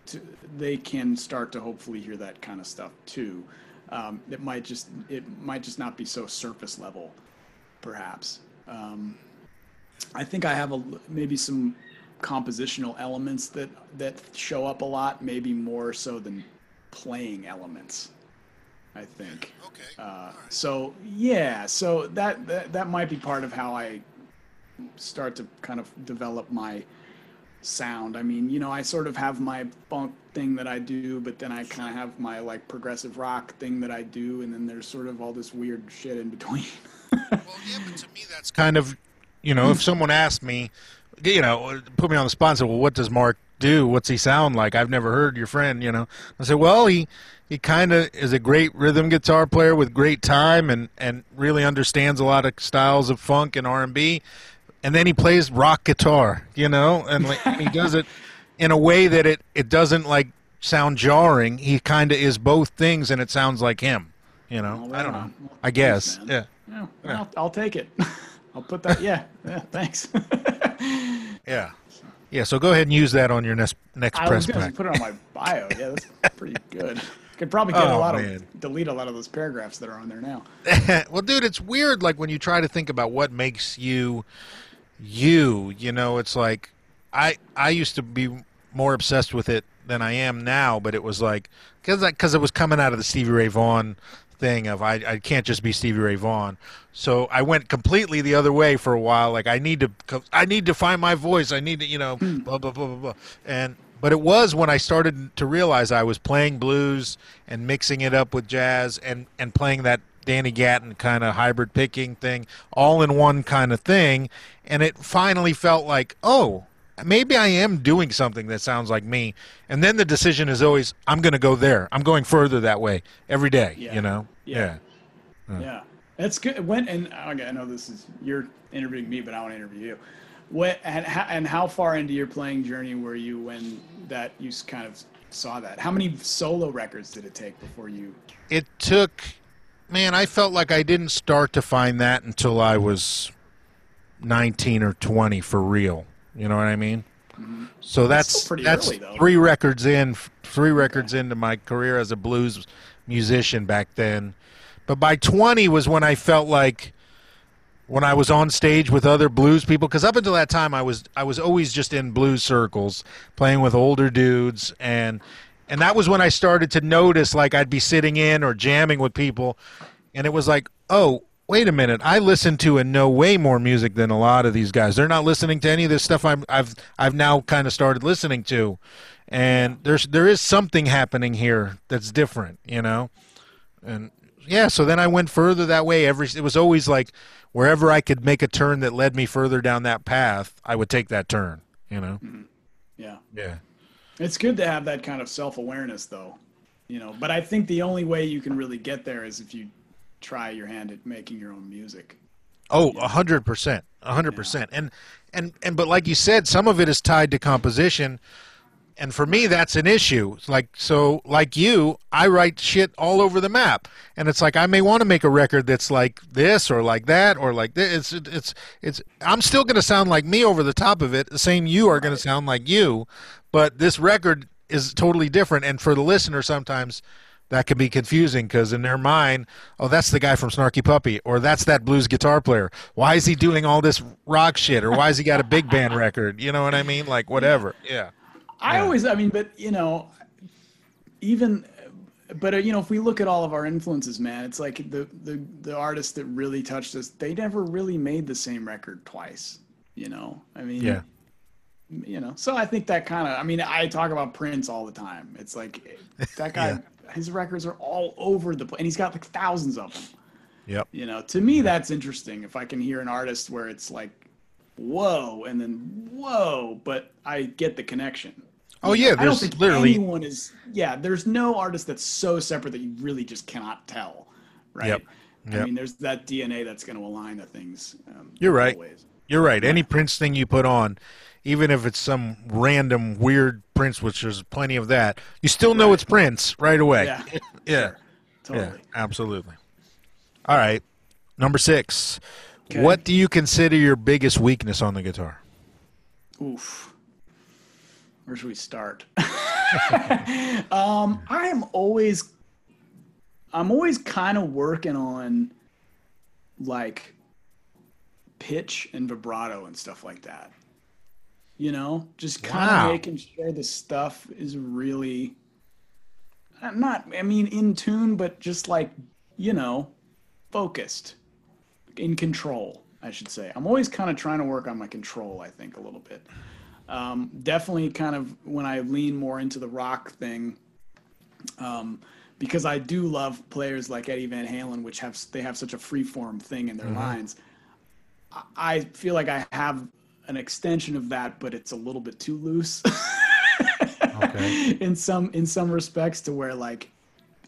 to, they can start to hopefully hear that kind of stuff too. Um, it might just, it might just not be so surface level, perhaps. Um, I think I have a maybe some compositional elements that that show up a lot, maybe more so than playing elements. I think. Okay. Uh, right. so yeah, so that, that that might be part of how I start to kind of develop my sound. I mean, you know, I sort of have my funk thing that I do, but then I kind of have my like progressive rock thing that I do, and then there's sort of all this weird shit in between. Well, yeah, but to me that's kind of, you know, if someone asked me, you know, put me on the spot and said, well, what does Mark do? What's he sound like? I've never heard your friend, you know. I said, well, he, he kind of is a great rhythm guitar player with great time and, and really understands a lot of styles of funk and R&B. And then he plays rock guitar, you know, and like, he does it in a way that it, it doesn't like sound jarring. He kind of is both things and it sounds like him, you know. I don't know. Well, I guess. thanks, yeah. man. Yeah, well, I'll take it. I'll put that. Yeah, yeah. Thanks. Yeah. Yeah, so go ahead and use that on your next next I press was going to put it on my bio. Yeah, that's pretty good. Could probably get a Oh, lot man. of delete a lot of those paragraphs that are on there now. well, dude, it's weird like when you try to think about what makes you you, you know, it's like I I used to be more obsessed with it than I am now, but it was like cuz cuz it was coming out of the Stevie Ray Vaughan thing of I I can't just be Stevie Ray Vaughan. So I went completely the other way for a while like I need to I need to find my voice. I need to, you know, hmm. blah blah blah blah blah. And but it was when I started to realize I was playing blues and mixing it up with jazz and and playing that Danny Gatton kind of hybrid picking thing, all in one kind of thing, and it finally felt like, oh, maybe I am doing something that sounds like me. And then the decision is always, I'm going to go there. I'm going further that way every day. Yeah. You know? Yeah. Yeah, Yeah. that's good. When and okay, I know this is you're interviewing me, but I want to interview you. What and how, and how far into your playing journey were you when that you kind of saw that? How many solo records did it take before you? It took, man, I felt like I didn't start to find that until I was 19 or 20 for real. You know what I mean? So that's pretty that's early, three records in, three records into my career as a blues musician back then. But by 20 was when I felt like when I was on stage with other blues people because up until that time I was I was always just in blues circles playing with older dudes and and that was when I started to notice like I'd be sitting in or jamming with people and it was like oh wait a minute. I listen to and know way more music than a lot of these guys. They're not listening to any of this stuff I'm, I've I've now kind of started listening to. And there's there is something happening here that's different you know? And yeah so then i went further that way. Every it was always like wherever i could make a turn that led me further down that path i would take that turn you know? Mm-hmm. Yeah, yeah it's good to have that kind of self awareness, though. You know, but I think the only way you can really get there is if you try your hand at making your own music. oh a hundred percent a hundred percent and and and but like you said some of it is tied to composition And for me, that's an issue. It's Like so, like you, I write shit all over the map, and it's like I may want to make a record that's like this or like that or like this. It's it's it's. I'm still going to sound like me over the top of it. The same you are going to sound like you, but this record is totally different. And for the listener, sometimes that can be confusing because in their mind, oh, that's the guy from Snarky Puppy, or that's that blues guitar player. Why is he doing all this rock shit, or why has he got a big band record? You know what I mean? Like whatever. Yeah. I Yeah. always, I mean, but you know, even, but uh, you know, if we look at all of our influences, man, it's like the the the artists that really touched us, they never really made the same record twice. You know, I mean, Yeah. You know, so I think that kind of, I mean, I talk about Prince all the time. It's like that guy, Yeah. his records are all over the place, and he's got like thousands of them. Yep. You know, to me, that's interesting. If I can hear an artist where it's like, whoa, and then whoa, but I get the connection. Oh yeah. I don't think literally. anyone is. Yeah, there's no artist that's so separate that you really just cannot tell, right? Yep. I mean, there's that DNA that's going to align the things. Um, You're right. You're right. Any Prince thing you put on, even if it's some random weird Prince, which there's plenty of that, you still know Right. it's Prince right away. Yeah, Yeah. Sure. Yeah, totally. absolutely. All right. Number six. Okay. What do you consider your biggest weakness on the guitar? Oof. Where should we start? um, I am always, I'm always kind of working on, like, pitch and vibrato and stuff like that. You know, just kind of making sure the stuff is really, uh, not, I mean, in tune, but just like, you know, focused, in control. I should say. I'm always kind of trying to work on my control. I think a little bit. Um, definitely, kind of when I lean more into the rock thing, um, because I do love players like Eddie Van Halen, which have they have such a free form thing in their lines. I- I feel like I have an extension of that, but it's a little bit too loose. Okay. in some in some respects to where like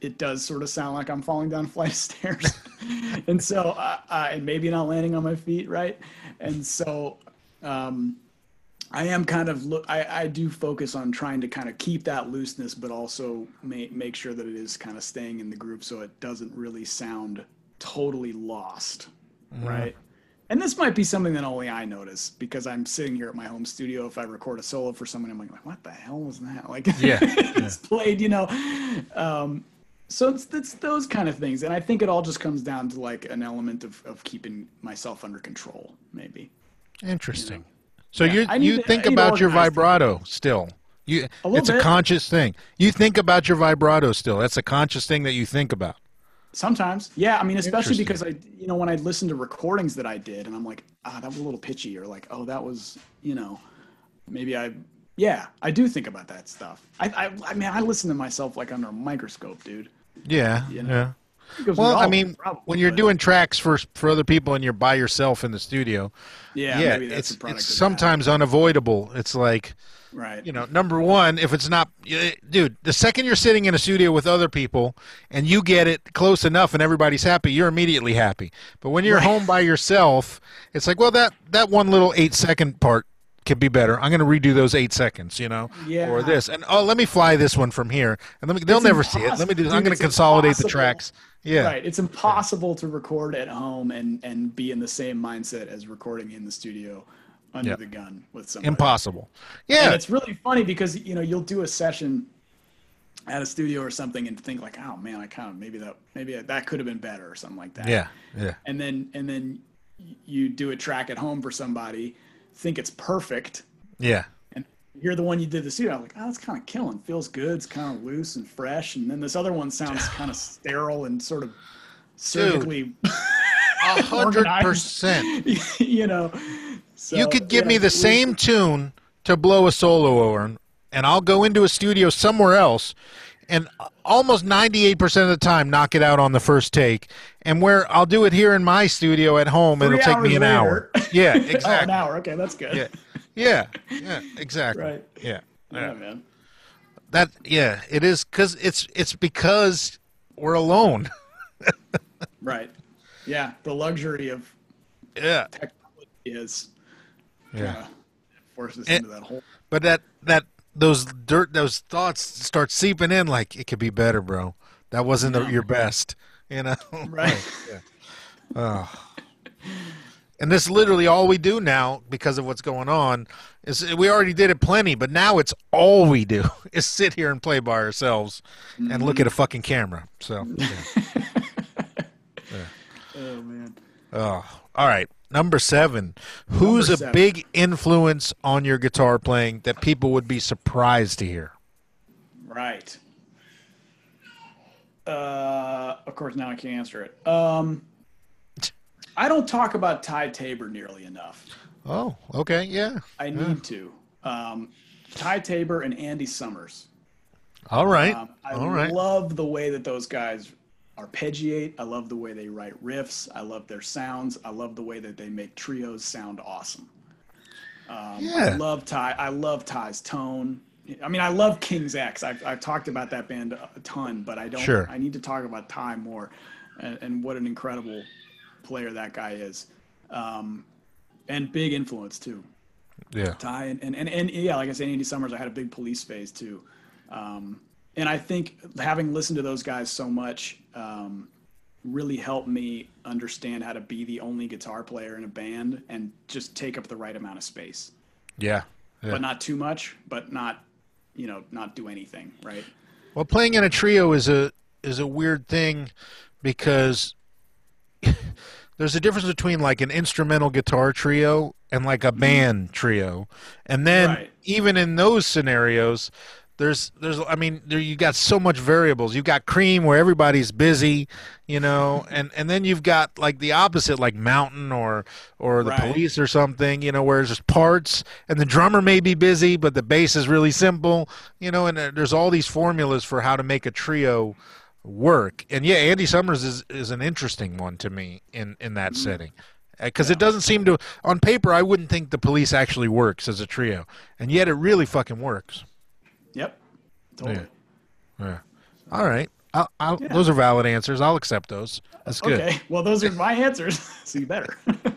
it does sort of sound like I'm falling down a flight of stairs, and so uh, uh, and maybe not landing on my feet right, and so um, I am kind of look I, I do focus on trying to kind of keep that looseness, but also make make sure that it is kind of staying in the group so it doesn't really sound totally lost, right? And this might be something that only I notice because I'm sitting here at my home studio. If I record a solo for someone, I'm like, what the hell was that? Like, Yeah, it's played, you know. Um, so it's, it's those kind of things, and I think it all just comes down to like an element of, of keeping myself under control, maybe. Interesting. So Yeah, you you to- think I need to about your vibrato still. You A it's a conscious thing. You think about your vibrato still. That's a conscious thing that you think about. Sometimes, yeah. I mean, especially because I, you know, when I listen to recordings that I did, and I'm like, ah, that was a little pitchy, or like, oh, that was, you know, maybe I, yeah, I do think about that stuff. I, I, I mean, I listen to myself like under a microscope, dude. Yeah. You know, Yeah. Well, I mean, probably, when you're but- doing tracks for for other people and you're by yourself in the studio, yeah, yeah, maybe that's it's it's that. sometimes unavoidable. It's like right. you know, number one, if it's not, dude, the second you're sitting in a studio with other people and you get it close enough and everybody's happy, you're immediately happy. But when you're Right. home by yourself, it's like, well, that that one little eight second part could be better. I'm going to redo those eight seconds, you know, Yeah. or this, and oh, let me fly this one from here, and let me. They'll It's never see it. Let me do. impossible, I'm going to consolidate the tracks. Yeah. Right. It's impossible to record at home and and be in the same mindset as recording in the studio under the gun with somebody. Impossible. And Yeah. it's really funny because you know you'll do a session at a studio or something and think like, oh man, I kind of maybe that maybe that could have been better or something like that. Yeah. Yeah. And then and then you do a track at home for somebody, think it's perfect, Yeah. and you're the one you did the studio. I'm like, oh, that's kind of killing. Feels good. It's kind of loose and fresh. And then this other one sounds kind of sterile and sort of surgically, A hundred percent. you know. So, You could give yeah, me the we- same tune to blow a solo over, and I'll go into a studio somewhere else, and almost 98% of the time knock it out on the first take. And where I'll do it here in my studio at home, it'll take me an hour. later. Yeah, Oh, an hour. Okay, that's good. yeah, yeah, yeah, exactly. Right. Yeah, Yeah, yeah. man. That yeah, it is because it's it's because we're alone. Right. Yeah, the luxury of yeah, technology is yeah. forces into that whole. But that that those dirt those thoughts start seeping in like it could be better, bro. That wasn't the, your best, you know. Right. yeah. Oh. And this is literally all we do now because of what's going on. Is we already did it plenty, but now it's all we do is sit here and play by ourselves and look mm-hmm. at a fucking camera. So, yeah. Oh man. oh, all right. Number seven. Who's Number a big influence on your guitar playing that people would be surprised to hear? Right. Uh, of course, now I can't answer it. Um, I don't talk about Ty Tabor nearly enough. Oh, okay, yeah. I need to. Um, Ty Tabor and Andy Summers. All right, Um, I all right. love the way that those guys arpeggiate. I love the way they write riffs. I love their sounds. I love the way that they make trios sound awesome. Um, I love Ty. I love Ty's tone. I mean, I love King's X. I've, I've talked about that band a ton, but I don't. Sure. I need to talk about Ty more, and, and what an incredible player that guy is, um, and big influence too. yeah, Ty and, and, and, and yeah, like I said, Andy Summers, I had a big police phase too. Um, and I think having listened to those guys so much um, really helped me understand how to be the only guitar player in a band and just take up the right amount of space, yeah, yeah. but not too much, but not, you know, not do anything. Right. Well, playing in a trio is a is a weird thing because there's a difference between like an instrumental guitar trio and like a band trio, and then Right. even in those scenarios, there's there's I mean there you got so much variables. You've got Cream where everybody's busy, you know, and and then you've got like the opposite like Mountain or or the Right. Police or something, you know, where there's just parts and the drummer may be busy, but the bass is really simple, you know, and uh, there's all these formulas for how to make a trio work. And yeah, Andy Summers is is an interesting one to me in in that setting. Because it doesn't seem to, on paper, I wouldn't think the police actually works as a trio, and yet it really fucking works. Yep. Totally. Yeah. All right. I'll, I'll, Those are valid answers. I'll accept those. That's good. Okay. Well, those are my answers. so you better.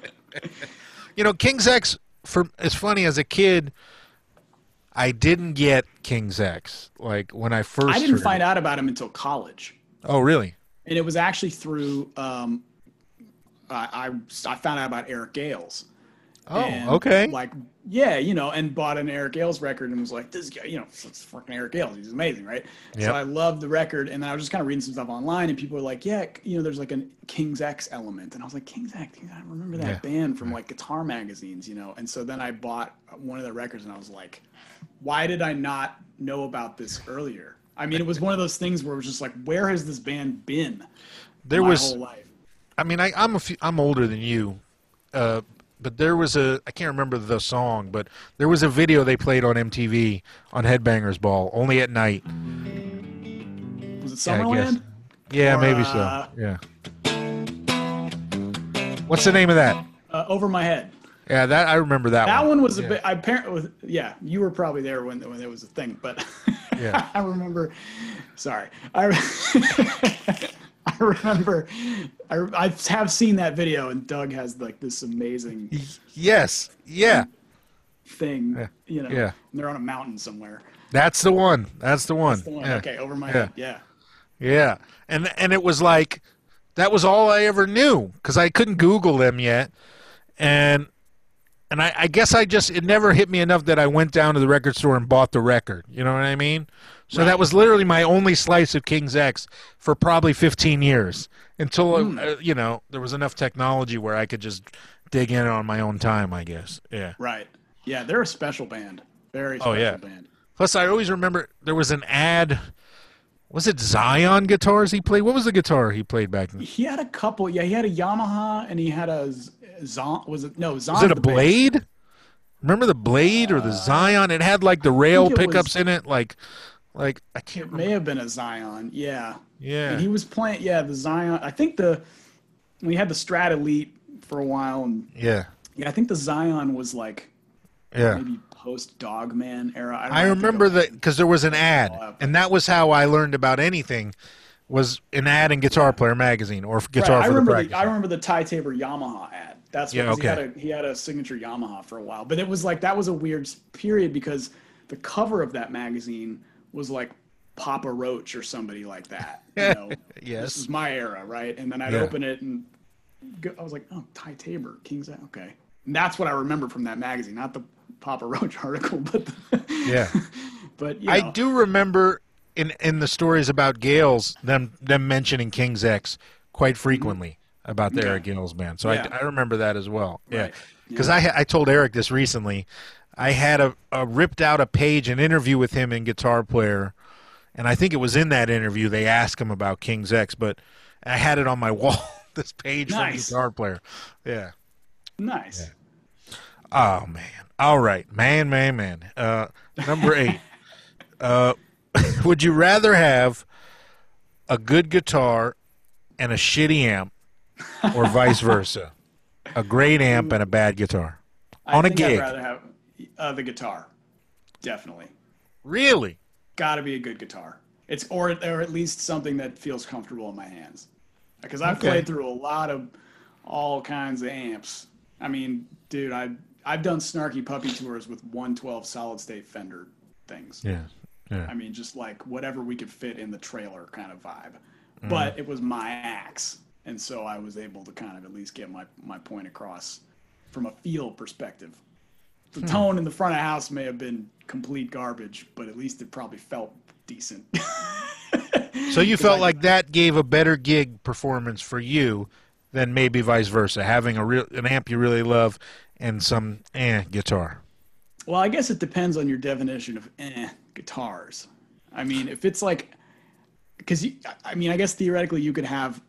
You know, King's X. For it's funny as a kid, I didn't get King's X. Like when I first. I didn't heard find it. out about him until college. Oh, really? and it was actually through um, I, I I found out about Eric Gales. Oh, And, okay. Like yeah, you know, and bought an Eric Gales record and was like, this guy, you know, it's fucking Eric Gales. He's amazing, right? Yep. So I loved the record, and then I was just kind of reading some stuff online, and people were like, yeah, you know, there's like a King's X element, and I was like, King's X, I remember that Yeah. band from like guitar magazines, you know, and so then I bought one of the records, and I was like, why did I not know about this earlier? I mean, it was one of those things where it was just like, where has this band been? There my was. whole life. I mean, I, I'm a few, I'm older than you, uh, but there was a I can't remember the song, but there was a video they played on MTV on Headbangers Ball only at night. Was it Yeah, Summerland? Yeah, Or, maybe uh, so. Yeah. What's the name of that? Uh, Over my head. Yeah, that I remember that, That one was a bit. I apparently, yeah, you were probably there when when it was a thing, but Yeah. I remember. Sorry, I I remember. I I have seen that video, and Doug has like this amazing Yes. Yeah. thing, you know. Yeah. and they're on a mountain somewhere. That's the one. That's the one. The one, yeah. okay, over my Yeah. head. Yeah. Yeah, and and it was like that was all I ever knew because I couldn't Google them yet, and and I, I guess I just it never hit me enough that I went down to the record store and bought the record. You know what I mean? So that was literally my only slice of King's X for probably 15 years until Hmm. uh, you know there was enough technology where I could just dig in on my own time. I guess. Yeah. Right. Yeah, they're a special band. Very special Oh, yeah. band. Plus, I always remember there was an ad. Was it Zion guitars he played? What was the guitar he played back then? He had a couple. Yeah, he had a Yamaha, and he had a Zon. Was it no Zon? Was it a blade? Remember the blade or the Zion? It had like the rail Uh, pickups was- in it, like, like I can't It remember. may have been a Zion. Yeah. Yeah, And he was playing. Yeah, the Zion. I think the we had the Strat Elite for a while, and yeah, yeah, I think the Zion was like yeah. maybe post Dogman era. I, I remember that because there was an ad, and that was how I learned about anything. Was an ad in Guitar Player magazine or Guitar I for the remember Practice. the, I remember the Ty Tabor Yamaha ad. That's Yeah, what he had a he had a signature Yamaha for a while, but it was like that was a weird period because the cover of that magazine was like Papa Roach or somebody like that. You know, Yes. this is my era, right? And then I'd Yeah. open it and go, I was like, oh, Ty Tabor, King's okay. And that's what I remember from that magazine, not the Papa Roach article, but the, Yeah. but you I do remember in in the stories about Gales them them mentioning King's X quite mm-hmm. frequently about the Okay. Eric Gales band. So Yeah. I, I remember that as well. Yeah, Right. because I I told Eric this recently. I had a, a ripped out a page an interview with him in Guitar Player, and I think it was in that interview they asked him about King's X, but I had it on my wall. this page Nice. from Guitar Player. Yeah. nice. Oh man. All right, man, man, man. Uh, number eight. uh, would you rather have a good guitar and a shitty amp, or vice versa? A great amp and a bad guitar I on a think I'd rather have uh, the guitar, definitely. Really? got to be a good guitar. It's or or at least something that feels comfortable in my hands. Because I've Okay. played through a lot of all kinds of amps. I mean, dude, I I've done snarky puppy tours with 112 solid state Fender things. Yeah. Yeah. I mean, just like whatever we could fit in the trailer kind of vibe. Mm. But it was my axe, and so I was able to kind of at least get my my point across from a feel perspective. Hmm. The tone in the front of house may have been complete garbage, but at least it probably felt decent. So you felt I- like that gave a better gig performance for you than maybe vice versa, having a real an amp you really love and some eh guitar. Well, I guess it depends on your definition of eh, guitars. I mean, if it's like, because I mean, I guess theoretically you could have,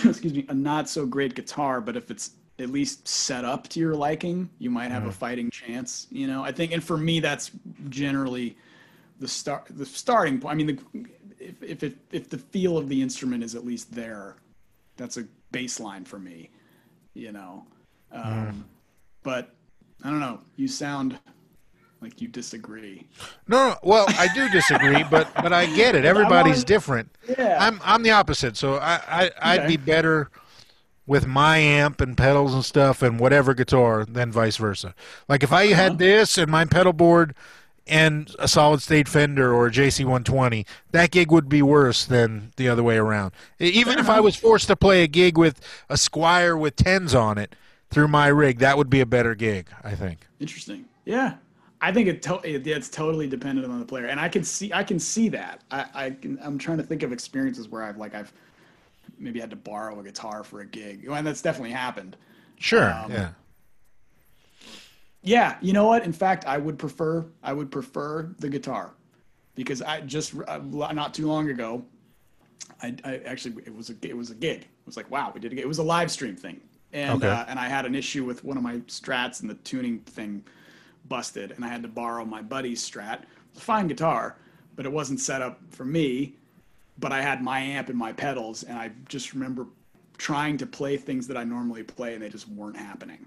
excuse me, a not so great guitar, but if it's at least set up to your liking, you might have a fighting chance. You know, I think, and for me, that's generally the start, the starting point. I mean, the, if if it, if the feel of the instrument is at least there, that's a baseline for me. You know, um, but I don't know. You sound like you disagree. No, no, well, I do disagree, but but I get it. Everybody's wanted- different. Yeah. I'm I'm the opposite. So I, I I'd Okay. be better with my amp and pedals and stuff and whatever guitar than vice versa. Like if I Uh-huh. had this and my pedal board and a solid state Fender or a JC 120, that gig would be worse than the other way around. Even if I was forced to play a gig with a Squier with tens on it through my rig, that would be a better gig, I think. Interesting. Yeah. I think it, to- it it's totally dependent on the player, and I can see I can see that. I, I can, I'm trying to think of experiences where I've like I've maybe had to borrow a guitar for a gig, and that's definitely happened. Sure. Um, yeah. Yeah, you know what? In fact, I would prefer I would prefer the guitar because I just uh, not too long ago, I, I actually it was a it was a gig. It was like wow, we did a gig. It was a live stream thing, and Okay. uh, and I had an issue with one of my strats and the tuning thing busted, and I had to borrow my buddy's strat. It was a fine guitar, but it wasn't set up for me. But I had my amp and my pedals, and I just remember trying to play things that I normally play, and they just weren't happening.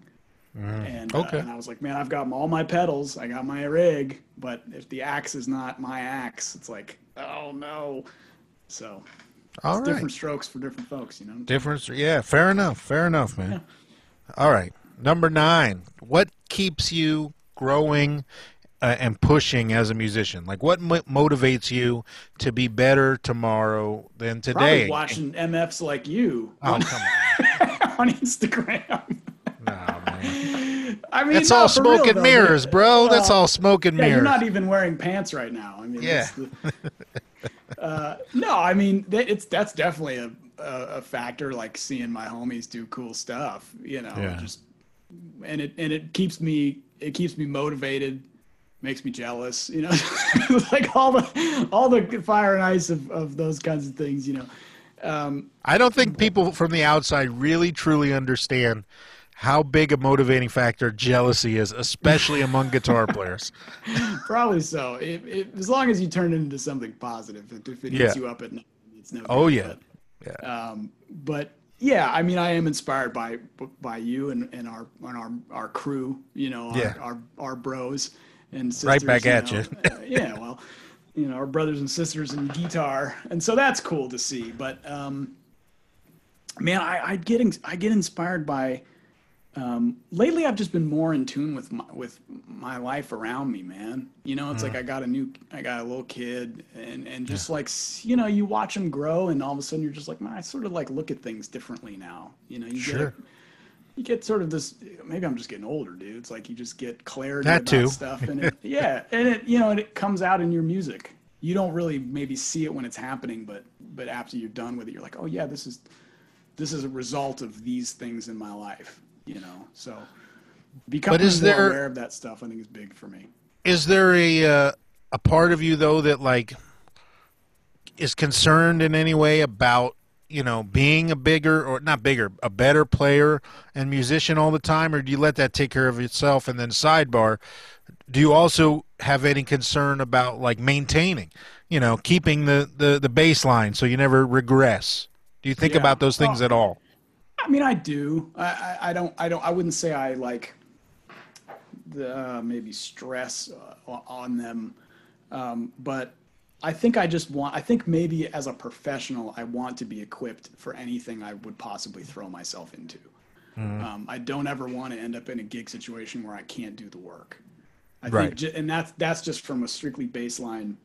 And, uh, and I was like, man, I've got all my pedals, I got my rig, but if the axe is not my axe, it's like, oh no. So All right. different strokes for different folks, you know. Difference, yeah, fair enough, fair enough, man. All right, number nine. What keeps you growing uh, and pushing as a musician? Like, what mo- motivates you to be better tomorrow than Probably today? watching MFs like you Oh, come on, on Instagram. no, man. I mean, no, all for real, smoke and though, mirrors, bro. That's all smoke and Yeah, mirrors. you're not even wearing pants right now. I mean, Yeah. the- uh, no, I mean, it's that's definitely a, a a factor. Like seeing my homies do cool stuff, you know, Yeah. just and it and it keeps me it keeps me motivated, makes me jealous, you know, like all the all the fire and ice of of those kinds of things, you know. Um, I don't think people from the outside really truly understand how big a motivating factor jealousy is, especially among guitar players. Probably so. If, if, as long as you turn it into something positive, if, if it Yeah. hits you up at night, it's no. Oh good, yeah, but- yeah. um, but yeah, I mean, I am inspired by by you and, and our and our our crew. You know, our Yeah. our, our bros and sisters. Right back at know. you. Uh, yeah, well, you know, our brothers and sisters in guitar, and so that's cool to see. But um, man, I, I get I get inspired by um, lately I've just been more in tune with my, with my life around me, man. You know, it's like I got a new, I got a little kid, and and just like you know, you watch him grow, and all of a sudden you're just like, man, I sort of like look at things differently now. You know, you Sure. get you get sort of this. Maybe I'm just getting older, dude. It's like you just get clarity That about too. stuff, and it, yeah, and it you know, and it comes out in your music. You don't really maybe see it when it's happening, but but after you're done with it, you're like, oh yeah, this is this is a result of these things in my life. You know, so becoming is more there- aware of that stuff, I think, is big for me. Is there a uh, a part of you though that like is concerned in any way about you know being a bigger or not bigger, a better player and musician all the time, or do you let that take care of itself? And then sidebar, do you also have any concern about like maintaining, you know, keeping the the the baseline so you never regress? Do you think Yeah. about those things Oh. at all? I mean, I do. I, I, I don't. I don't. I wouldn't say I like the uh, maybe stress uh, on them, um, but I think I just want. I think maybe as a professional, I want to be equipped for anything I would possibly throw myself into. Um, I don't ever want to end up in a gig situation where I can't do the work. I Right. think, and that's that's just from a strictly baseline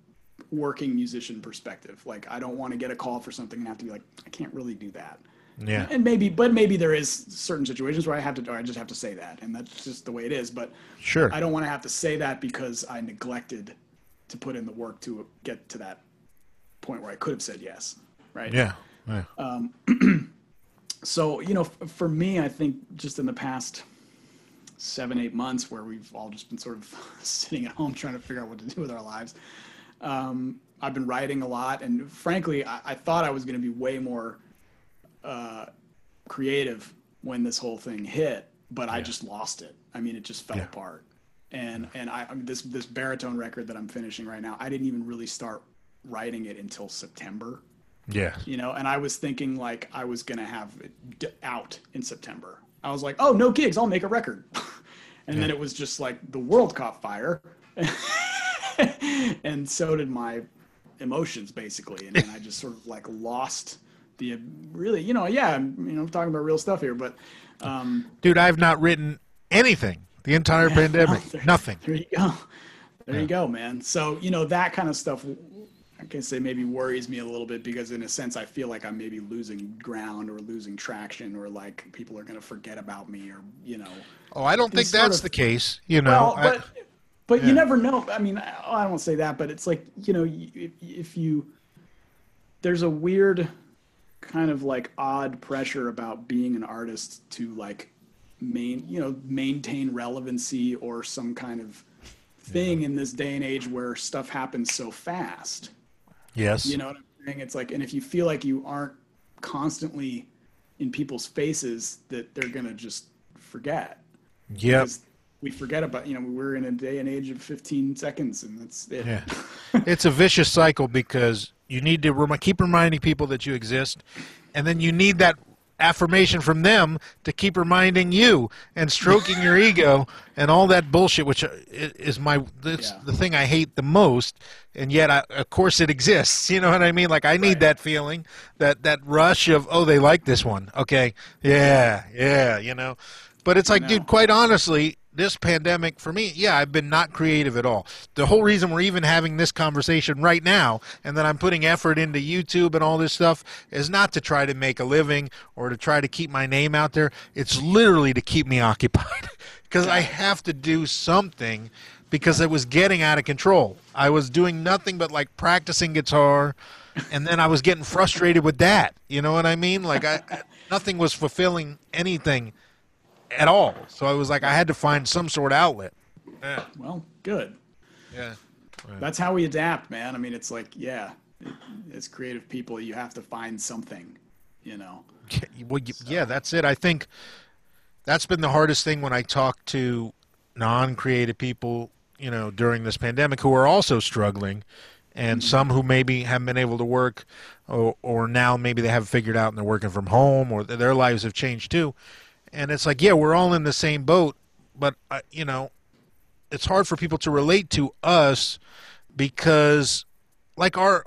working musician perspective. Like, I don't want to get a call for something and have to be like, I can't really do that Yeah. and maybe but maybe there is certain situations where i have to or i just have to say that and that's just the way it is but Sure. i don't want to have to say that because i neglected to put in the work to get to that point where i could have said yes right Yeah. Yeah. so you know f- for me i think just in the past seven eight months where we've all just been sort of sitting at home trying to figure out what to do with our lives um, i've been writing a lot and frankly i, I thought i was going to be way more uh, creative when this whole thing hit but i just lost it. I mean it just fell Yeah. apart. And and I, I mean, this this baritone record that i'm finishing right now i didn't even really start writing it until september. Yeah. you know and i was thinking like i was gonna have it d- out in september. I was like oh no gigs i'll make a record. And then it was just like the world caught fire. And so did my emotions basically. And then i just sort of like lost the really you know yeah i'm you know talking about real stuff here but um Dude, I've not written anything the entire pandemic. there- Nothing. there you go there you go man so you know that kind of stuff i can say maybe worries me a little bit because in a sense i feel like i'm maybe losing ground or losing traction or like people are going to forget about me or you know Oh, I don't think sort that's of- the case. You know, well, I- but but yeah. you never know. I mean, I, I don't want to say that, but it's like you know, if, if you there's a weird kind of like odd pressure about being an artist to like main you know maintain relevancy or some kind of thing in this day and age where stuff happens so fast. yes. You know what I'm saying? It's like, and if you feel like you aren't constantly in people's faces, that they're gonna just forget because we forget about you know we're in a day and age of 15 seconds and that's it Yeah. it's a vicious cycle because you need to rem- keep reminding people that you exist, and then you need that affirmation from them to keep reminding you and stroking your ego and all that bullshit, which uh, is my Yeah. the thing I hate the most. And yet, I, of course, it exists. You know what I mean? Like I need Right. that feeling, that that rush of oh, they like this one. Okay, yeah, yeah, you know. But it's like, dude, quite honestly, this pandemic for me, yeah, I've been not creative at all. The whole reason we're even having this conversation right now and that I'm putting effort into YouTube and all this stuff is not to try to make a living or to try to keep my name out there. It's literally to keep me occupied because I have to do something because it was getting out of control. I was doing nothing but like practicing guitar and then I was getting frustrated with that. You know what I mean? Like I, I nothing was fulfilling anything at all. So I was like, I had to find some sort of outlet. Yeah, well good yeah, that's how we adapt man i mean it's like yeah it, as creative people you have to find something you know well, y- yeah. That's it. I think that's been the hardest thing when I talk to non-creative people, you know, during this pandemic who are also struggling, and mm-hmm. some who maybe haven't been able to work, or, or now maybe they haven't figured out and they're working from home, or their lives have changed too. And it's like, yeah, we're all in the same boat, but uh, you know, it's hard for people to relate to us because, like our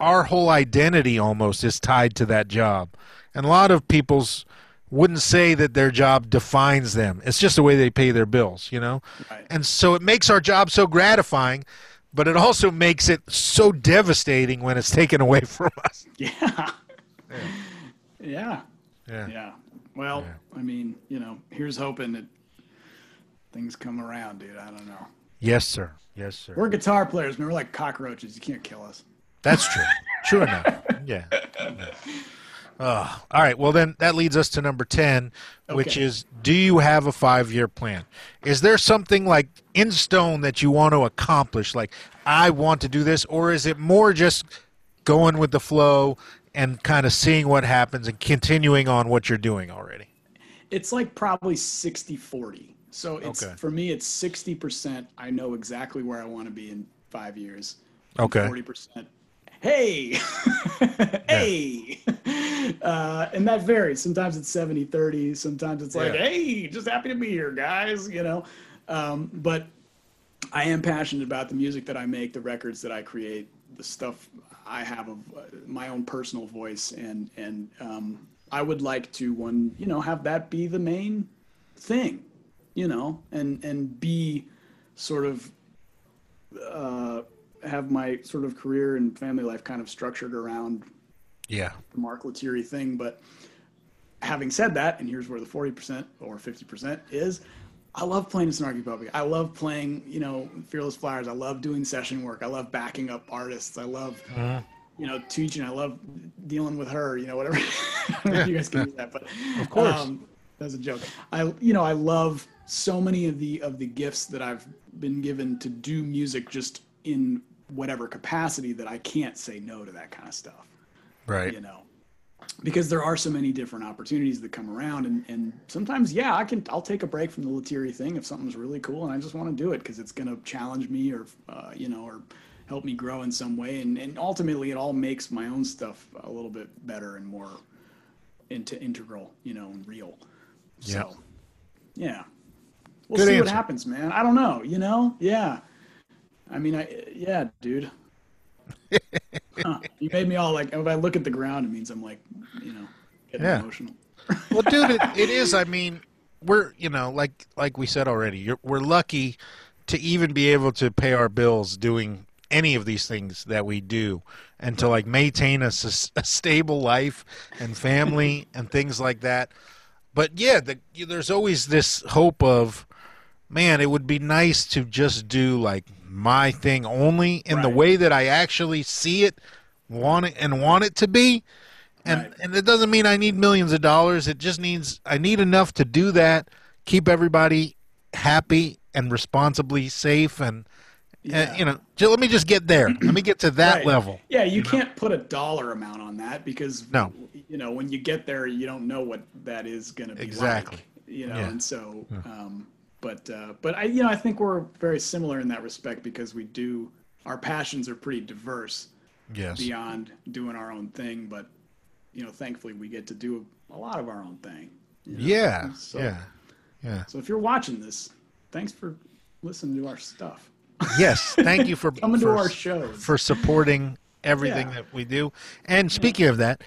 our whole identity almost is tied to that job. And a lot of people's wouldn't say that their job defines them. It's just the way they pay their bills, you know? Right. And so it makes our job so gratifying, but it also makes it so devastating when it's taken away from us. Yeah. Yeah. Yeah. Yeah. Well, I mean, you know, here's hoping that things come around, dude. I don't know. Yes, sir. Yes, sir. We're guitar players, man. We're like cockroaches. You can't kill us. That's true. True enough. Yeah. yeah. Oh, all right. Well, then that leads us to number 10, which is do you have a five year plan? Is there something like in stone that you want to accomplish? Like, I want to do this? Or is it more just going with the flow and kind of seeing what happens and continuing on what you're doing already? It's like probably 60 40. So it's Okay. for me, it's 60%. I know exactly where I want to be in five years. Okay. 40%. Hey, hey. Uh, and that varies. Sometimes it's 70 30. Sometimes it's like, Yeah. hey, just happy to be here, guys, you know. Um, but I am passionate about the music that I make, the records that I create, the stuff I have uh, my own personal voice, and and um, I would like to one, you know, have that be the main thing, you know, and and be sort of uh, have my sort of career and family life kind of structured around Yeah. the Mark Lettieri thing. But having said that, and here's where the 40% or 50% is, I love playing in Snarky Puppy. I love playing, you know, Fearless Flyers. I love doing session work. I love backing up artists. I love, you know, teaching. I love dealing with her, you know, whatever. I don't know if you guys can do that, but of course. um, that's a joke. I, you know, I love so many of the of the gifts that I've been given to do music just in whatever capacity that I can't say no to that kind of stuff Right. you know because there are so many different opportunities that come around. And, and sometimes yeah i can i'll take a break from the Lettieri thing if something's really cool and i just want to do it because it's going to challenge me or uh, you know or help me grow in some way. And, and ultimately it all makes my own stuff a little bit better and more into integral you know and real. Yeah. so yeah. we'll Good see what happens man. I don't know you know? Yeah. I mean i yeah dude Huh. You made me all like, if I look at the ground, it means I'm like, you know, getting Yeah. emotional. well, dude, it, it is. I mean, we're you know, like like we said already, you're, we're lucky to even be able to pay our bills doing any of these things that we do, and to like maintain a, a stable life and family and things like that. But yeah, the, there's always this hope of, man, it would be nice to just do like my thing only in the way that I actually see it, want it, and want it to be. And Right. and it doesn't mean I need millions of dollars. It just needs I need enough to do that, keep everybody happy and responsibly safe, and, Yeah. and you know, let me just get there. let me get to that Right. level. Yeah, you can't put a dollar amount on that because No. you know, when you get there, you don't know what that is going to be Exactly. like. You know, Yeah. and so, um, but uh, but I, you know, I think we're very similar in that respect because we do our passions are pretty diverse Yes. beyond doing our own thing, but you know, thankfully we get to do a lot of our own thing. you know? Yeah. So- Yeah. Yeah. So if you're watching this, thanks for listening to our stuff. Yes. Thank you for Coming to our shows. for supporting everything Yeah. that we do. And speaking of that,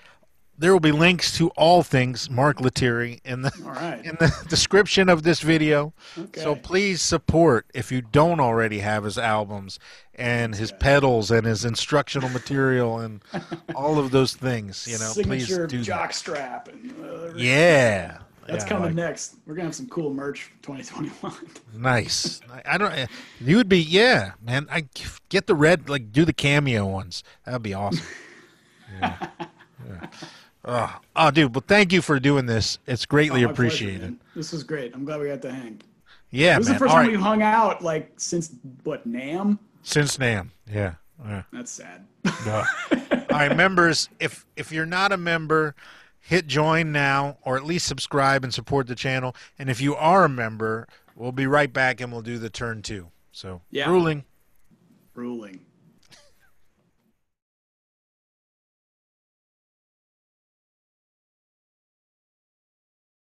there will be links to all things Mark Lettieri in the right. in the description of this video. So please support if you don't already have his albums and his pedals and his instructional material and all of those things. You know, Signature please do jock strap and uh. Yeah. That's Yeah, coming like- next. We're gonna have some cool merch for 2021. Nice. I- I don't. You would be. Yeah, man. I get the red. Like do the cameo ones. That'd be awesome. Yeah. yeah. Oh, oh, dude. Well, thank you for doing this. It's greatly oh, pleasure, appreciated. man. This was great. I'm glad we got to hang. Yeah, This is man. the first All time right. we hung out like since what NAMM? Since NAMM. Yeah. yeah. That's sad. Yeah. All right, members. If if you're not a member, hit join now, or at least subscribe and support the channel. And if you are a member, we'll be right back and we'll do the turn two. So Yeah. ruling. Ruling.